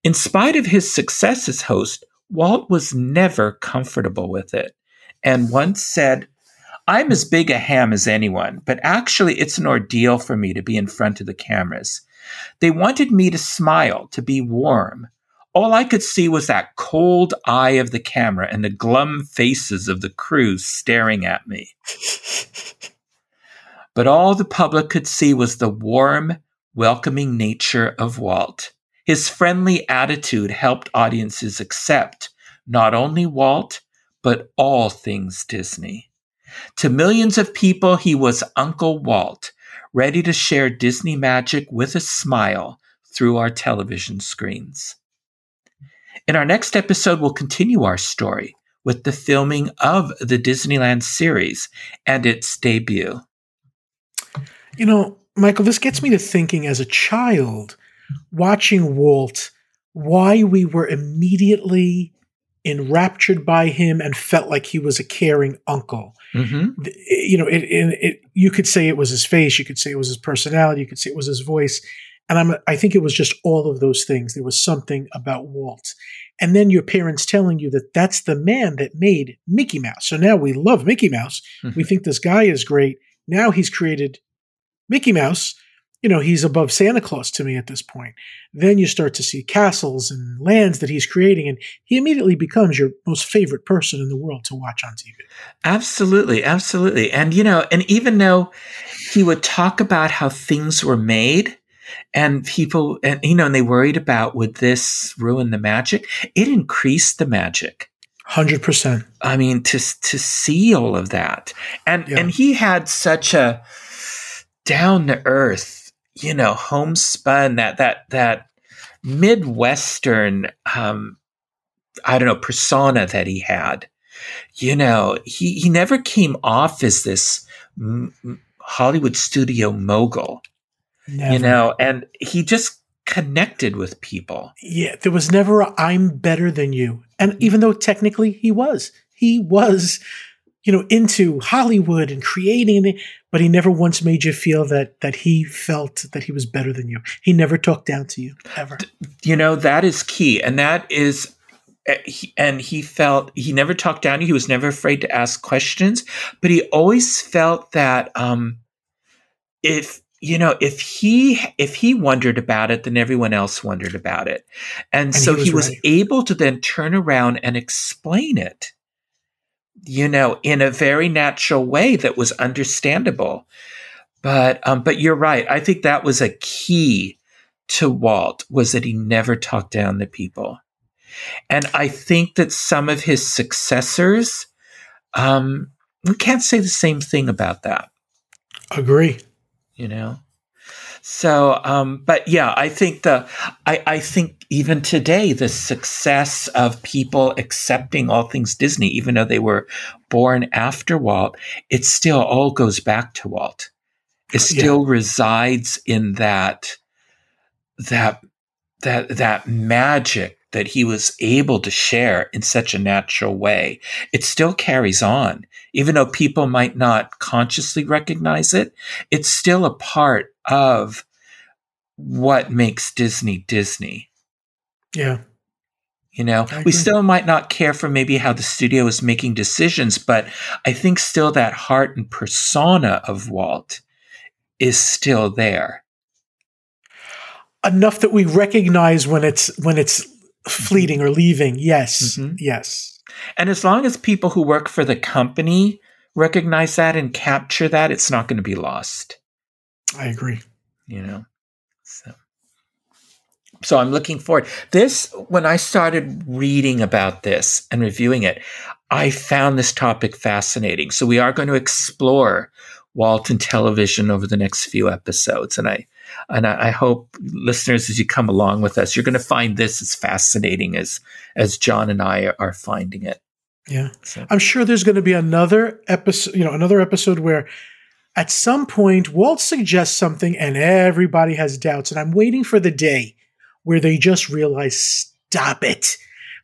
In spite of his success as host, Walt was never comfortable with it and once said, I'm as big a ham as anyone, but actually it's an ordeal for me to be in front of the cameras. They wanted me to smile, to be warm. All I could see was that cold eye of the camera and the glum faces of the crew staring at me. but all the public could see was the warm, welcoming nature of Walt. His friendly attitude helped audiences accept not only Walt, but all things Disney. To millions of people, he was Uncle Walt, ready to share Disney magic with a smile through our television screens. In our next episode, we'll continue our story with the filming of the Disneyland series and its debut. You know, Michael, this gets me to thinking as a child, watching Walt, why we were immediately enraptured by him and felt like he was a caring uncle. Mm-hmm. You know, it, it, it, you could say it was his face, you could say it was his personality, you could say it was his voice, and I'm, I think it was just all of those things. There was something about Walt, and then your parents telling you that that's the man that made Mickey Mouse. So now we love Mickey Mouse. Mm-hmm. We think this guy is great. Now he's created Mickey Mouse you know, he's above Santa Claus to me at this point. Then you start to see castles and lands that he's creating, and he immediately becomes your most favorite person in the world to watch on TV. Absolutely, absolutely. And, you know, and even though he would talk about how things were made, and people, and, you know, and they worried about would this ruin the magic, it increased the magic. Hundred percent. I mean, to to see all of that, and yeah. and he had such a down to earth you know, homespun that that that midwestern um, I don't know persona that he had. You know, he he never came off as this m- Hollywood studio mogul. Never. You know, and he just connected with people. Yeah, there was never a I'm better than you. And even though technically he was, he was you know, into Hollywood and creating it, but he never once made you feel that that he felt that he was better than you. He never talked down to you ever. You know, that is key, and that is. Eh, and he felt he never talked down. To you. He was never afraid to ask questions, but he always felt that um, if you know, if he if he wondered about it, then everyone else wondered about it, and, And so he was he was right. able to then turn around and explain it, you know, in a very natural way that was understandable. But um, but you're right. I think that was a key to Walt was that he never talked down to people, and I think that some of his successors, um, we can't say the same thing about that Agree. you know so um but yeah i think the i i think even today the success of people accepting all things disney even though they were born after walt it still all goes back to walt. It Yeah. still resides in that that that that magic that he was able to share in such a natural way. It still carries on. Even though people might not consciously recognize it it's still a part of what makes disney disney Yeah. you know we still might not care for maybe how the studio is making decisions but i think still that heart and persona of walt is still there Enough that we recognize when it's when it's fleeting or leaving. Yes. Mhm. Yes. And as long as people who work for the company recognize that and capture that, it's not going to be lost, I agree. you know? So, so I'm looking forward. This, when I started reading about this and reviewing it, I found this topic fascinating. So we are going to explore Walton television over the next few episodes. And I, and I, I hope listeners, as you come along with us, you're going to find this as fascinating as, as John and I are, finding it. Yeah. So. I'm sure there's going to be another episode, you know, another episode where at some point Walt suggests something and everybody has doubts. And I'm waiting for the day where they just realize, stop it.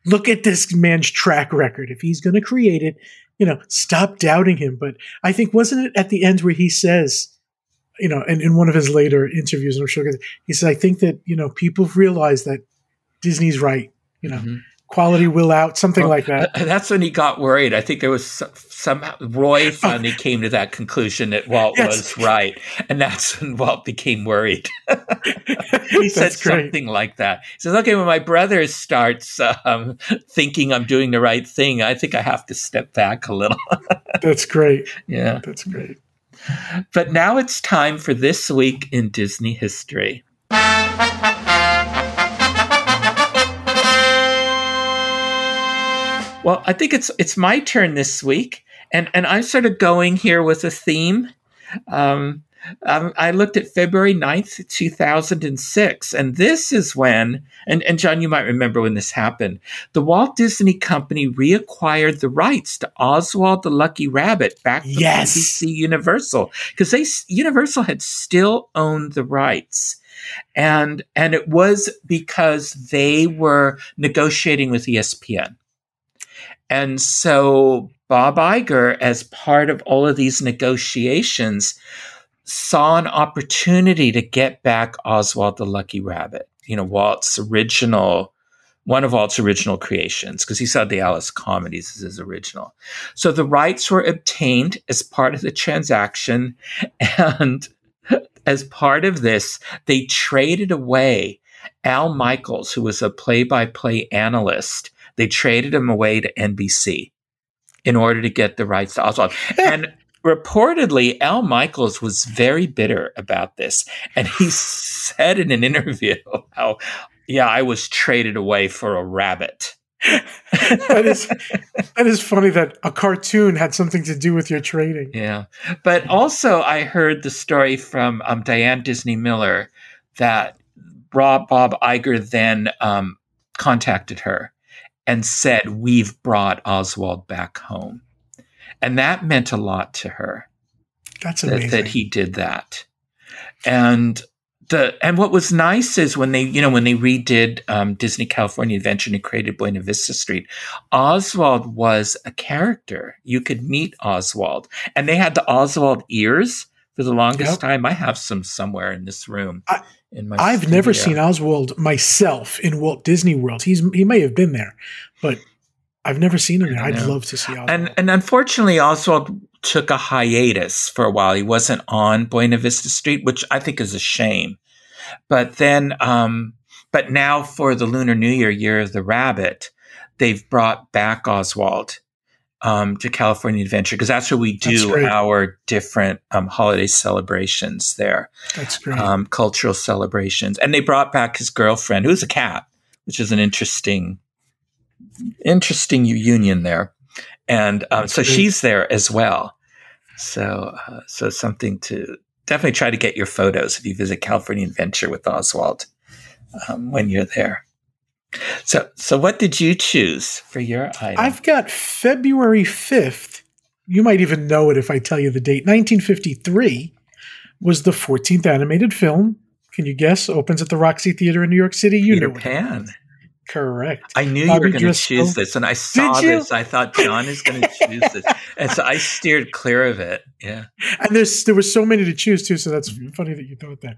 Look at this man's track record. If he's going to create it, you know, stop doubting him. But I think, wasn't it at the end where he says, you know, in, in one of his later interviews, and I'm sure he says, I think that, you know, people have realized that Disney's right, you know, Mhm. quality will out, something Well, like that. That's when he got worried. I think there was somehow Roy finally came to that conclusion that Walt Yes. was right, and that's when Walt became worried. he said great. something like that. He says, "Okay, when my brother starts um, thinking I'm doing the right thing, I think I have to step back a little." That's great. yeah. That's great. But now it's time for this week in Disney history. Well, I think it's it's my turn this week, and and I'm sort of going here with a theme. Um, um, I looked at February 9th, 2006, and this is when, and, and John, you might remember when this happened. The Walt Disney Company reacquired the rights to Oswald the Lucky Rabbit back from Yes. NBC Universal because they Universal had still owned the rights, and and it was because they were negotiating with ESPN. And so Bob Iger, as part of all of these negotiations, saw an opportunity to get back Oswald the Lucky Rabbit, you know, Walt's original, one of Walt's original creations, because he saw the Alice comedies as his original. So the rights were obtained as part of the transaction. And as part of this, they traded away Al Michaels, who was a play by play analyst. They traded him away to NBC in order to get the rights to Oswald. and reportedly, Al Michaels was very bitter about this. And he said in an interview how, yeah, I was traded away for a rabbit. that is that is funny that a cartoon had something to do with your trading. Yeah. But also, I heard the story from um, Diane Disney Miller that Rob Bob Iger then um, contacted her and said, We've brought Oswald back home. And that meant a lot to her That's that, amazing. that he did that. And the and what was nice is when they you know when they redid um, Disney California Adventure and created Buena Vista Street, Oswald was a character. You could meet Oswald, and they had the Oswald ears for the longest Yep. time. I have some somewhere in this room. I- in my I've never seen Oswald myself in Walt Disney World. He's he may have been there, but I've never seen him there. I'd love to see Oswald. and and unfortunately Oswald took a hiatus for a while. He wasn't on Buena Vista Street, which I think is a shame. But then, um, but now for the Lunar New Year, Year of the Rabbit, they've brought back Oswald um, to California Adventure because that's where we do our different um, holiday celebrations there. That's great. Um, cultural celebrations. And they brought back his girlfriend, who's a cat, which is an interesting, interesting union there. And um, so great. she's there as well. So, uh, so something to definitely try to get your photos if you visit California Adventure with Oswald um, when you're there. So, so what did you choose for your item? I've got February 5th. You might even know it if I tell you the date. 1953 was the 14th animated film. Can you guess? Opens at the Roxy Theater in New York City. You Peter know Pan. Correct. I knew Bobby you were going to choose this, and I saw this. I thought John is going to choose this, and so I steered clear of it. Yeah, and there's there were so many to choose too, so that's mm-hmm. funny that you thought that.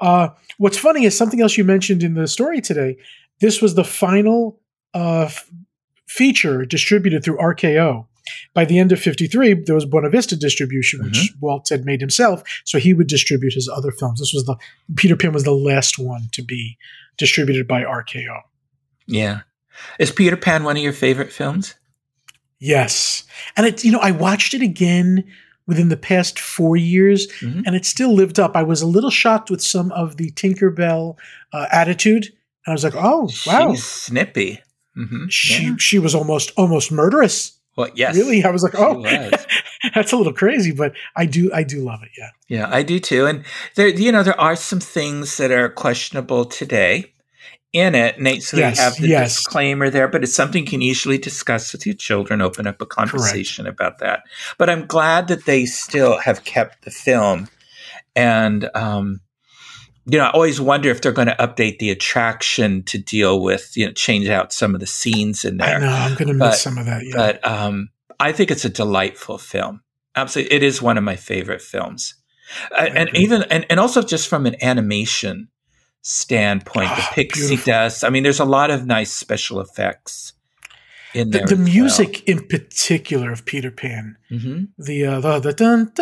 Uh, what's funny is something else you mentioned in the story today. This was the final uh, f- feature distributed through RKO. By the end of 53, there was Buena Vista distribution, which mm-hmm. Walt had made himself. So he would distribute his other films. This was the Peter Pan was the last one to be distributed by RKO. Yeah. Is Peter Pan one of your favorite films? Yes. And it, you know, I watched it again within the past four years mm-hmm. and it still lived up. I was a little shocked with some of the Tinkerbell uh, attitude I was like, oh wow, She's snippy. Mm-hmm. She yeah. she was almost almost murderous. Well, yes, really. I was like, oh, was. that's a little crazy, but I do I do love it. Yeah, yeah, I do too. And there, you know, there are some things that are questionable today in it. Nate, so yes, have the yes. disclaimer there, but it's something you can easily discuss with your children. Open up a conversation Correct. about that. But I'm glad that they still have kept the film and. um you know, I always wonder if they're going to update the attraction to deal with, you know, change out some of the scenes in there. I know I'm going to miss some of that. Yeah. But um, I think it's a delightful film. Absolutely, it is one of my favorite films, uh, and even and, and also just from an animation standpoint, oh, the pixie beautiful. dust. I mean, there's a lot of nice special effects in there. The, the music well. in particular of Peter Pan, mm-hmm. the uh, the, the dun,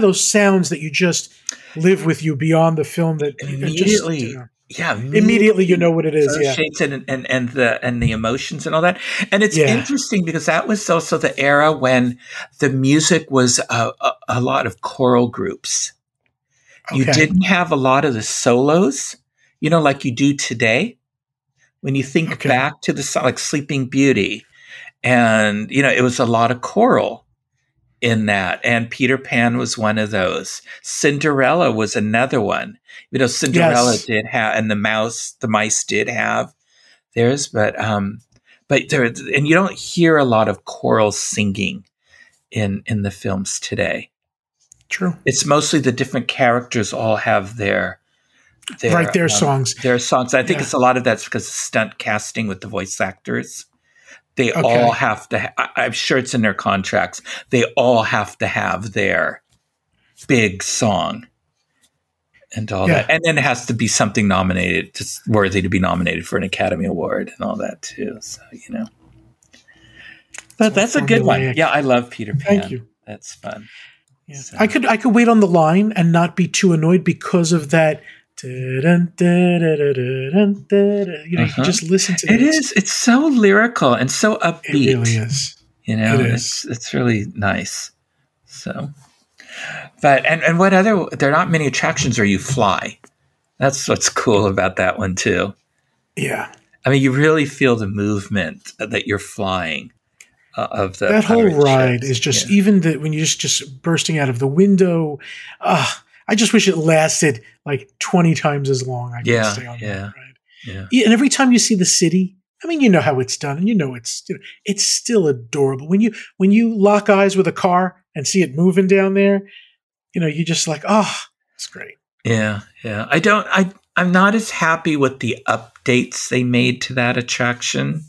those sounds that you just live with you beyond the film. That immediately, just, you know, yeah, immediately, immediately, you know what it is. Yeah, and, and and the and the emotions and all that. And it's yeah. interesting because that was also the era when the music was a, a, a lot of choral groups. Okay. You didn't have a lot of the solos, you know, like you do today when you think okay. back to the song like Sleeping Beauty, and you know it was a lot of choral in that, and Peter Pan was one of those. Cinderella was another one. You know, Cinderella yes. did have, and the mouse, the mice did have theirs, but um, but there, and you don't hear a lot of choral singing in in the films today. True. It's mostly the different characters all have their their, right their um, songs. Their songs. I think yeah. it's a lot of that's because of stunt casting with the voice actors. They okay. all have to. Ha- I'm sure it's in their contracts. They all have to have their big song and all yeah. that, and then it has to be something nominated, just worthy to be nominated for an Academy Award and all that too. So you know, but that's a good one. Yeah, I love Peter Pan. Thank you. That's fun. Yeah. So. I could I could wait on the line and not be too annoyed because of that you know, uh-huh. you just listen to it. It is. It's so lyrical and so upbeat. It really is. You know, it it's it's really nice. So, but and and what other? There are not many attractions where you fly. That's what's cool about that one too. Yeah. I mean, you really feel the movement that you're flying uh, of the that whole ride is just yeah. even that when you're just just bursting out of the window. Ah. Uh, I just wish it lasted like 20 times as long. I yeah, stay on yeah, that ride. Yeah. And every time you see the city, I mean, you know how it's done, and you know it's you know, it's still adorable when you when you lock eyes with a car and see it moving down there. You know, you just like, oh, it's great. Yeah, yeah. I don't. I I'm not as happy with the updates they made to that attraction.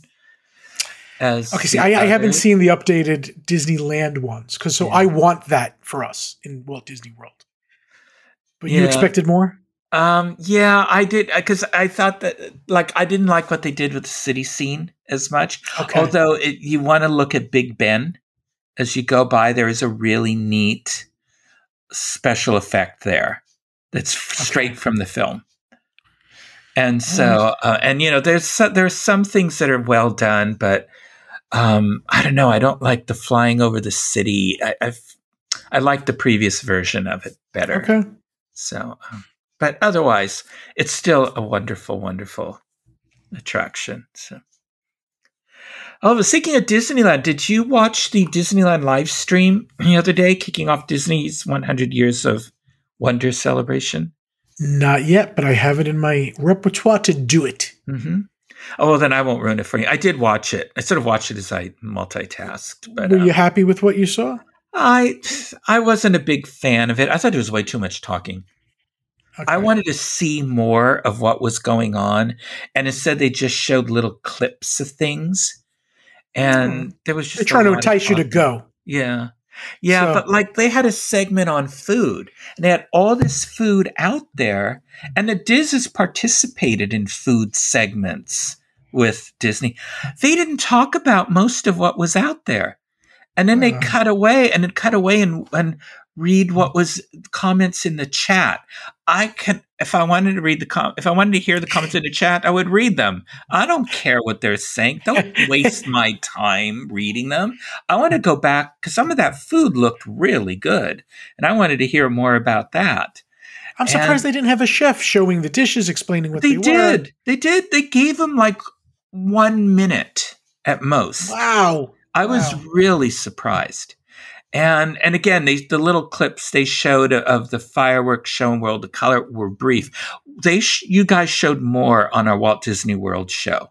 As okay, see, I, I, haven't seen the updated Disneyland ones because so yeah. I want that for us in Walt Disney World. But yeah. you expected more? Um, yeah, I did because I thought that like I didn't like what they did with the city scene as much. Okay. Although it, you want to look at Big Ben as you go by, there is a really neat special effect there that's okay. straight from the film. And so, uh, and you know, there's so, there's some things that are well done, but um, I don't know. I don't like the flying over the city. I, I've I like the previous version of it better. Okay. So, um, but otherwise, it's still a wonderful, wonderful attraction. So. Oh, speaking of Disneyland, did you watch the Disneyland live stream the other day, kicking off Disney's 100 years of wonder celebration? Not yet, but I have it in my repertoire to do it. Mm-hmm. Oh, well, then I won't ruin it for you. I did watch it. I sort of watched it as I multitasked. But were um, you happy with what you saw? I I wasn't a big fan of it. I thought it was way too much talking. Okay. I wanted to see more of what was going on, and instead they just showed little clips of things, and mm. there was just they're trying to entice you to go. Yeah, yeah, so, but like they had a segment on food, and they had all this food out there, and the DIS has participated in food segments with Disney. They didn't talk about most of what was out there. And then they uh, cut away and then cut away and, and read what was comments in the chat. I can, if I wanted to read the com, if I wanted to hear the comments in the chat, I would read them. I don't care what they're saying. Don't waste my time reading them. I want to go back because some of that food looked really good, and I wanted to hear more about that. I'm surprised and they didn't have a chef showing the dishes, explaining what they, they did. Were. They did. They gave them like one minute at most. Wow. I was wow. really surprised. And and again, they, the little clips they showed of the fireworks show in World of Color were brief. They sh- you guys showed more on our Walt Disney World show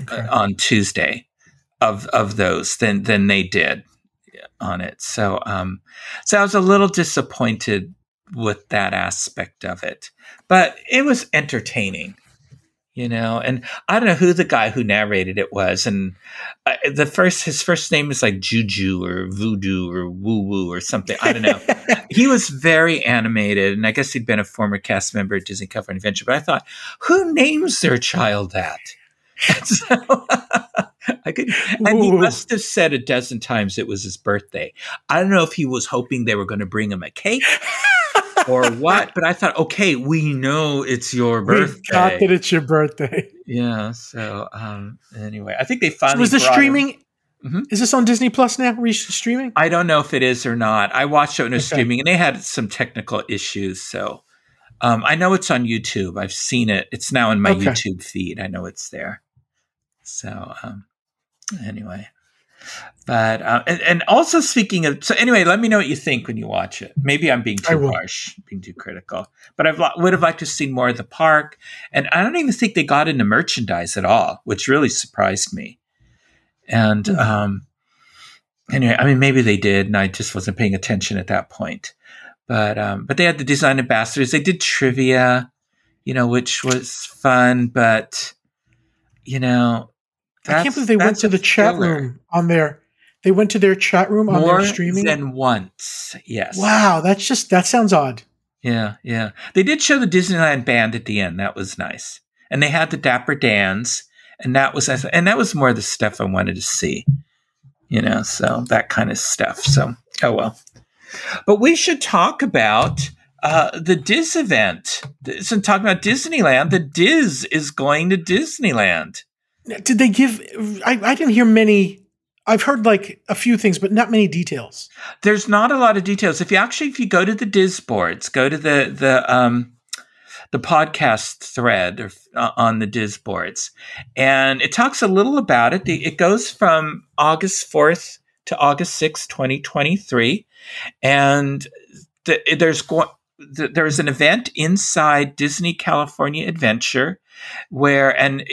okay. uh, on Tuesday of of those than than they did on it. So um, so I was a little disappointed with that aspect of it, but it was entertaining you know? And i don't know who the guy who narrated it was and uh, the first his first name is like juju or voodoo or woo woo or something i don't know. He was very animated and i guess he'd been a former cast member at disney california adventure but i thought who names their child that? And so I could, and he must have said a dozen times it was his birthday. I don't know if he was hoping they were going to bring him a cake or what. But I thought, okay, we know it's your birthday. We got that it's your birthday. Yeah. So um, anyway, I think they finally so was the streaming. Mm-hmm. Is this on Disney Plus now? Recent streaming? I don't know if it is or not. I watched it when it was okay. streaming, and they had some technical issues. So um, I know it's on YouTube. I've seen it. It's now in my okay. YouTube feed. I know it's there. So um, anyway, but uh, and, and, also speaking of so anyway, let me know what you think when you watch it. Maybe I'm being too harsh, being too critical, but I would have liked to see more of the park. And I don't even think they got into merchandise at all, which really surprised me. And mm-hmm. um, anyway, I mean, maybe they did, and I just wasn't paying attention at that point. But um, but they had the design ambassadors. They did trivia, you know, which was fun. But you know, I can't believe they went to the chat room on their. They went to their chat room on More their streaming than once. Yes. Wow, that's just that sounds odd. Yeah, yeah. They did show the Disneyland band at the end. That was nice, and they had the Dapper Dans, and that was and that was more of the stuff I wanted to see. You know, so that kind of stuff. So, oh well. But we should talk about uh, the DIS event. Isn't talking about Disneyland. The DIS is going to Disneyland. Did they give? I, I didn't hear many. I've heard like a few things, but not many details. There's not a lot of details. If you actually, if you go to the DIS boards, go to the the um, the podcast thread or, uh, on the DIS boards, and it talks a little about it. It goes from August fourth to August sixth, twenty twenty three, and the, there's there's an event inside Disney California Adventure where and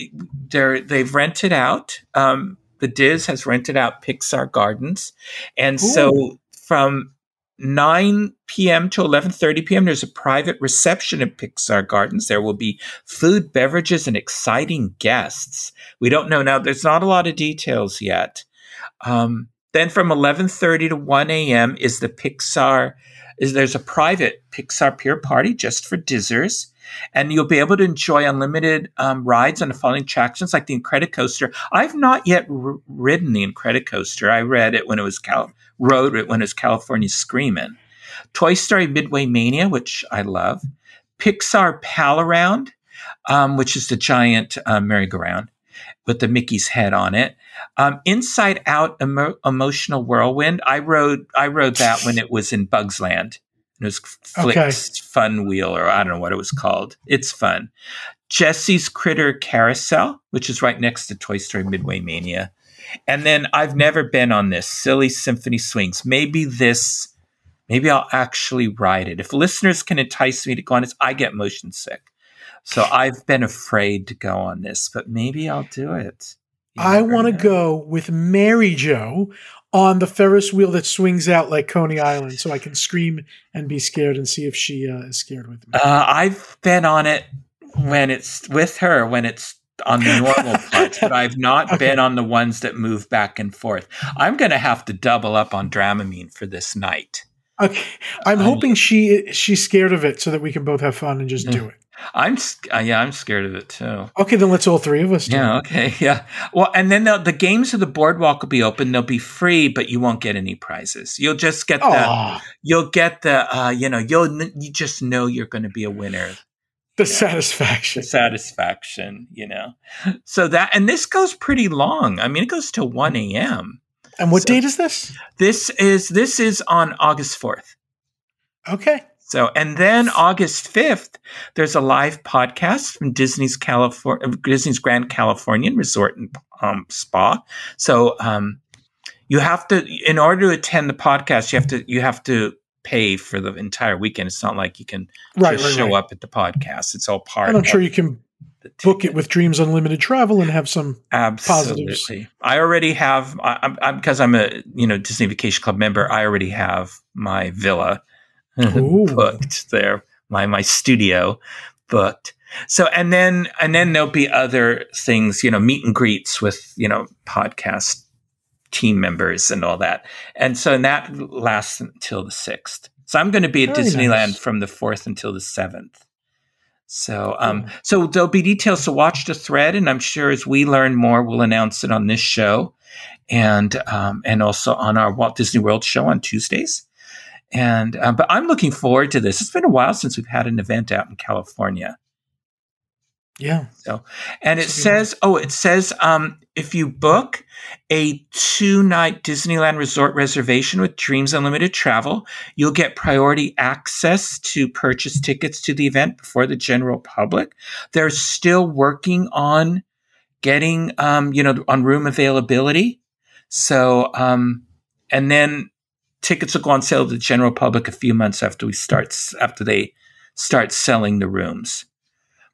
they're they've rented out um, the DIS has rented out Pixar Gardens, and Ooh. so from 9 p.m. to 11:30 p.m. there's a private reception at Pixar Gardens. There will be food, beverages, and exciting guests. We don't know now. There's not a lot of details yet. Um, then from 11:30 to 1 a.m. is the Pixar is there's a private Pixar Pier party just for DISers. And you'll be able to enjoy unlimited um, rides on the following attractions like the Incredicoaster. I've not yet r- ridden the Incredicoaster. I read it when it was Cal- rode it when it was California Screaming. Toy Story Midway Mania, which I love. Pixar Pal Around, um, which is the giant uh, merry-go-round with the Mickey's head on it. Um, Inside Out Emo- Emotional Whirlwind. I rode I rode that when it was in Bugs Land. It was Flik's Okay. Fun Wheel, or I don't know what it was called. It's fun. Jesse's Critter Carousel, which is right next to Toy Story Midway Mania. And then I've never been on this Silly Symphony Swings. Maybe this, maybe I'll actually ride it. If listeners can entice me to go on this, I get motion sick. So I've been afraid to go on this, but maybe I'll do it. I want to go with Mary Jo on the Ferris wheel that swings out like Coney Island, so I can scream and be scared and see if she uh, is scared with me. Uh, I've been on it when it's with her when it's on the normal parts, but I've not Okay. been on the ones that move back and forth. I'm going to have to double up on Dramamine for this night. Okay, I'm I'm- hoping she she's scared of it so that we can both have fun and just Mm. do it. I'm uh, yeah, I'm scared of it too. Okay, then let's all three of us. Do Yeah, it. okay, yeah. Well, and then the, the games of the boardwalk will be open. They'll be free, but you won't get any prizes. You'll just get the you'll get the uh, you know you'll you just know you're going to be a winner. the the satisfaction. satisfaction, you know. So that and this goes pretty long. I mean, it goes to one a.m. And what So- date is this? This is this is on August fourth. Okay. So, and then August 5th, there's a live podcast from Disney's California, Disney's Grand Californian Resort and um, Spa. So, um, you have to, in order to attend the podcast, you have to, you have to pay for the entire weekend. It's not like you can Right, just right, show right. up at the podcast. It's all part And I'm of sure you can book it with Dreams Unlimited Travel and have some. Absolutely. positives. I already have, I, I'm, I'm, because I'm a, you know, Disney Vacation Club member, I already have my villa. booked there, my, my studio booked. So, and then, and then there'll be other things, you know, meet and greets with, you know, podcast team members and all that. And so and that lasts until the 6th. So I'm going to be at Very Disneyland nice. from the 4th until the 7th. So, um, so there'll be details so watch the thread, and I'm sure as we learn more, we'll announce it on this show, and um, and also on our Walt Disney World show on Tuesdays. And uh, but I'm looking forward to this. It's been a while since we've had an event out in California. Yeah. So, and it says, oh, it says um, if you book a two night Disneyland resort reservation with Dreams Unlimited Travel, you'll get priority access to purchase tickets to the event before the general public. They're still working on getting, um, you know, on room availability. So, um, and then tickets will go on sale to the general public a few months after we start, after they start selling the rooms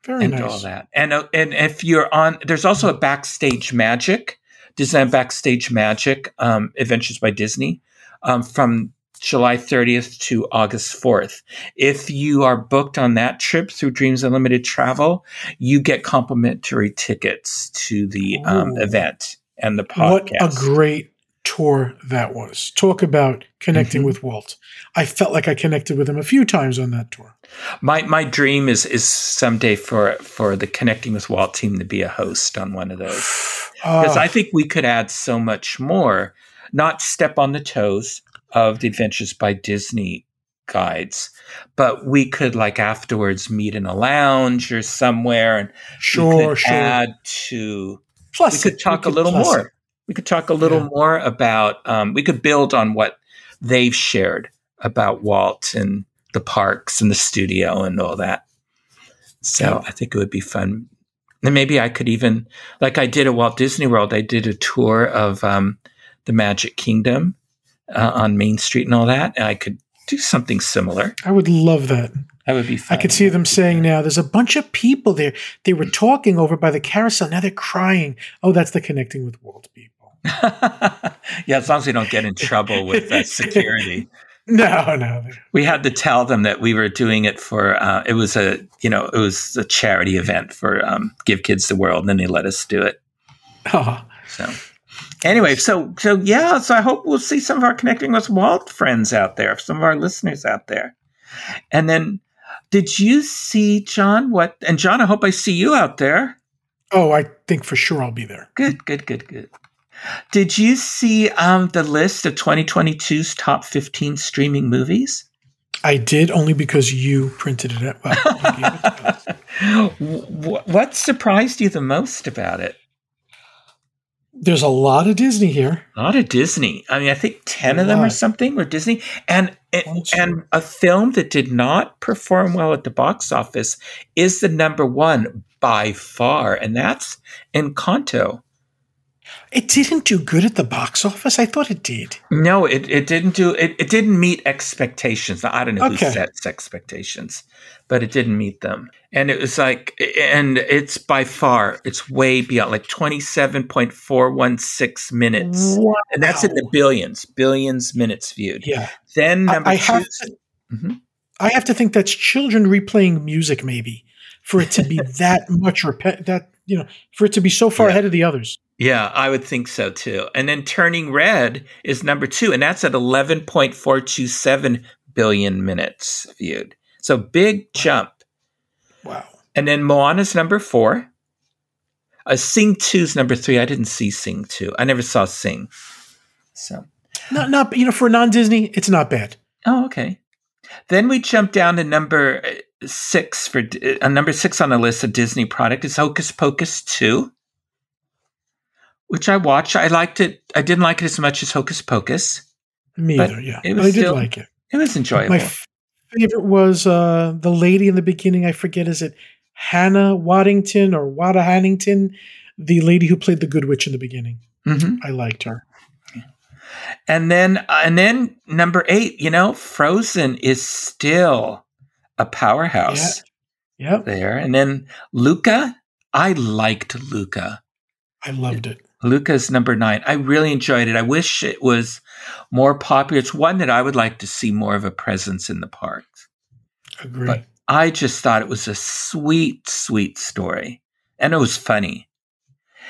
Very and nice. all that. And uh, and if you're on, there's also a backstage magic, Disneyland backstage magic, um, Adventures by Disney, um, from July 30th to August 4th. If you are booked on that trip through Dreams Unlimited Travel, you get complimentary tickets to the um, event and the podcast. What a great tour that was. Talk about connecting Mhm. with Walt. I felt like I connected with him a few times on that tour. my my dream is is someday for for the Connecting with Walt team to be a host on one of those. because Uh, I think we could add so much more, not step on the toes of the Adventures by Disney guides, but we could like afterwards meet in a lounge or somewhere and sure, could sure. add to plus, we could talk We a little more. it. We could talk a little Yeah. more about um, we could build on what they've shared about Walt and the parks and the studio and all that. So Yeah. I think it would be fun. And maybe I could even, like I did at Walt Disney World, I did a tour of um, the Magic Kingdom uh, on Main Street and all that. And I could do something similar. I would love that. That would be fun. I could see them saying now, there's a bunch of people there. They were talking over by the carousel. Now they're crying. Oh, that's the connecting with Walt people. yeah, as long as we don't get in trouble with uh, security. No, no. we had to tell them that we were doing it for uh, it was a you know it was a charity event for um, give kids the world and then they let us do it Oh, so anyway so so yeah so i hope we'll see some of our connecting with walt friends out there some of our listeners out there and then Did you see John? What and John? I hope I see you out there. Oh, I think for sure I'll be there. Good, good, good, good. Did you see um, the list of 2022's top 15 streaming movies? I did only because you printed it out. Well, Wh- what surprised you the most about it? There's a lot of Disney here. A lot of Disney. I mean, I think 10 A of them or something were Disney. And it, and a film that did not perform well at the box office is the number one by far, and that's Encanto. It didn't do good at the box office. I thought it did. No, it, it didn't do it. It didn't meet expectations. Now, I don't know Okay. who sets expectations, but it didn't meet them. And it was like, and it's by far, it's way beyond like twenty seven point four one six minutes, Wow. and that's in the billions, billions minutes viewed. Yeah. Then number I two, have to, Mhm. I have to think that's children replaying music, maybe, for it to be that much repet that you know, for it to be so far Yeah. ahead of the others. yeah, I would think so too. And then Turning Red is number two, and that's at eleven point four two seven billion minutes viewed. So big jump. Wow. And then Moana's number four. Uh, Sing 2's number three. I didn't see Sing 2. I never saw Sing. So, Not not you know for non Disney, it's not bad. oh, okay. Then we jump down to number uh, six for uh, number six on the list of Disney product is Hocus Pocus 2, which I watched. I liked it. I didn't like it as much as Hocus Pocus. Me either. Yeah, it but was I did still- like it. It was enjoyable. My favorite was uh, the lady in the beginning. I forget is it Hannah Waddington or Wada Hannington, the lady who played the Good Witch in the beginning. Mhm. I liked her. And then, uh, and then number eight. You know, Frozen is still a powerhouse. Yep, there. And then Luca, I liked Luca. I loved it. Luca's number nine. I really enjoyed it. I wish it was more popular. It's one that I would like to see more of a presence in the parks. Agree. But I just thought it was a sweet, sweet story. And it was funny.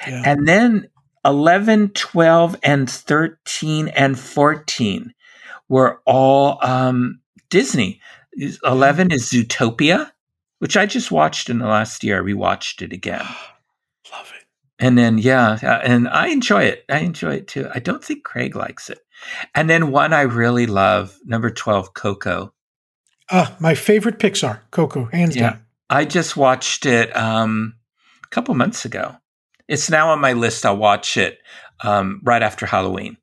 yeah. And then 11, 12, and 13 and 14 were all um, Disney. 11 is Zootopia, which I just watched in the last year. I rewatched it again. Love it. And then, yeah, uh, and I enjoy it. I enjoy it too. I don't think Craig likes it. And then one I really love, number 12, Coco. Ah, my favorite Pixar, Coco, hands Yeah. down. I just watched it um, a couple months ago. It's now on my list. I'll watch it um, right after Halloween.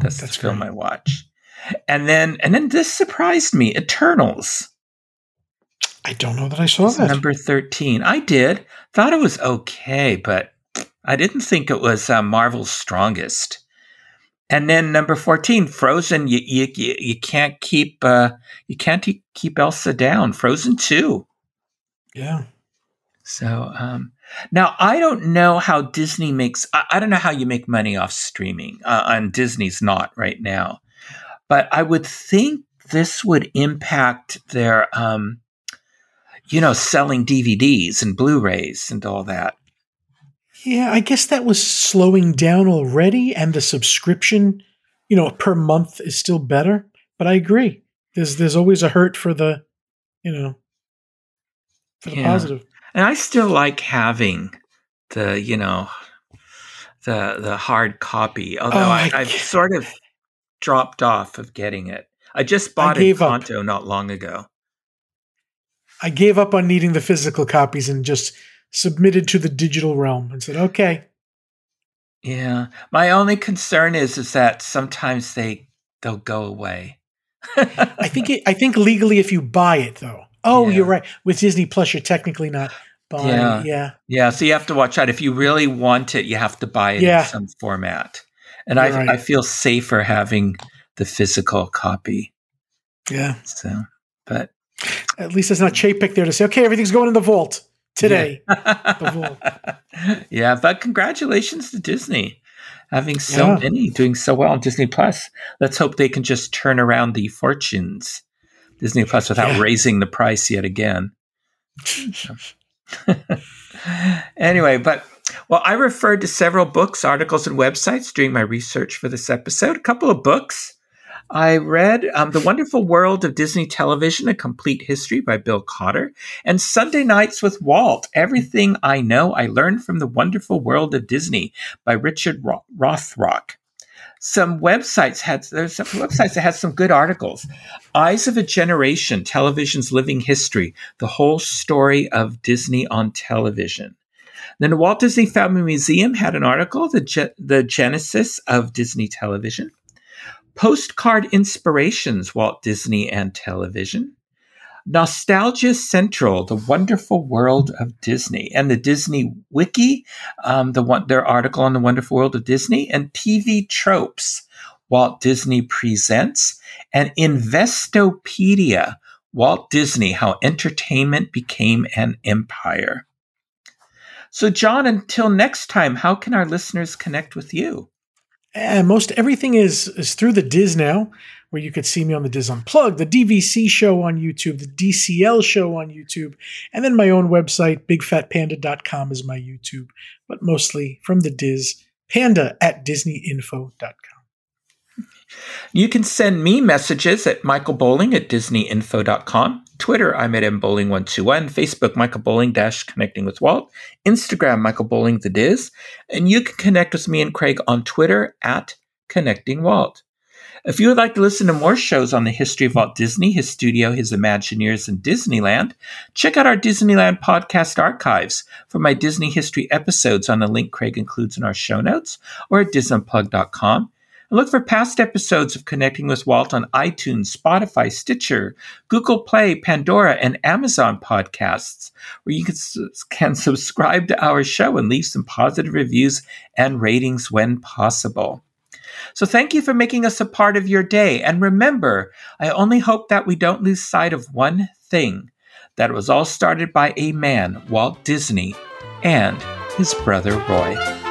That's, That's the film. I watch. And then, and then this surprised me. Eternals, I don't know that I saw that. number thirteen. I did thought it was okay, but I didn't think it was uh, Marvel's strongest. And then number fourteen, Frozen. You you you, can't keep uh, you can't keep Elsa down. Frozen two. yeah. So um, now I don't know how Disney makes. I, I don't know how you make money off streaming. Uh, and Disney's not right now, but I would think this would impact their, um, you know, selling DVDs and Blu-rays and all that. Yeah, I guess that was slowing down already, and the subscription, you know, per month is still better. But I agree. There's there's always a hurt for the, you know, for the Yeah. positive. And I still like having the, you know, the the hard copy. Although Oh, I, I've sort of dropped off of getting it. I just bought gave up. Encanto not long ago. I gave up on needing the physical copies and just submitted to the digital realm and said, "Okay, Yeah. My only concern is is that sometimes they they'll go away. I think it, I think legally if you buy it though. Oh, Yeah. you're right. With Disney Plus, you're technically not buying. Yeah. Yeah, yeah, so you have to watch out. If you really want it, you have to buy it Yeah. in some format. And I right. I feel safer having the physical copy. yeah. So but At least there's not Chapek there to say, "Okay, everything's going in the vault today." The vault. yeah, but congratulations to Disney having so Yeah. many doing so well on Disney Plus. Let's hope they can just turn around the fortunes Disney Plus without Yeah. raising the price yet again. anyway, but well, I referred to several books, articles, and websites during my research for this episode. A couple of books. I read um, The Wonderful World of Disney Television, A Complete History by Bill Cotter, and Sunday Nights with Walt, Everything I Know I Learned from the Wonderful World of Disney by Richard Rothrock. Some websites had there's some websites that had some good articles. Eyes of a Generation, Television's Living History, the whole story of Disney on television. Then the Walt Disney Family Museum had an article, the, Ge- the Genesis of Disney Television. Postcard Inspirations, Walt Disney and Television. Nostalgia Central, The Wonderful World of Disney, and the Disney Wiki, um, the one, their article on the Wonderful World of Disney, and TV Tropes, Walt Disney Presents, and Investopedia, Walt Disney, How Entertainment Became an Empire. So, John, until next time, how can our listeners connect with you? And most everything is is through the DIS now, where you could see me on the DIS Unplugged, the DVC show on YouTube, the DCL show on YouTube, and then my own website, bigfatpanda.com is my YouTube, but mostly from the DIS, panda at disneyinfo.com. You can send me messages at michaelbowling at disneyinfo.com. Twitter, I'm at mbowling121. Facebook, Michael Bowling dash connecting with Walt. Instagram, Michael Bowling the DIS. And you can connect with me and Craig on Twitter at connecting Walt. If you would like to listen to more shows on the history of Walt Disney, his studio, his Imagineers, and Disneyland, check out our Disneyland podcast archives for my Disney history episodes on the link Craig includes in our show notes or at disunplug.com. Look for past episodes of Connecting with Walt on iTunes, Spotify, Stitcher, Google Play, Pandora, and Amazon podcasts, where you can, can subscribe to our show and leave some positive reviews and ratings when possible. So thank you for making us a part of your day. And remember, I only hope that we don't lose sight of one thing that it was all started by a man, Walt Disney, and his brother Roy.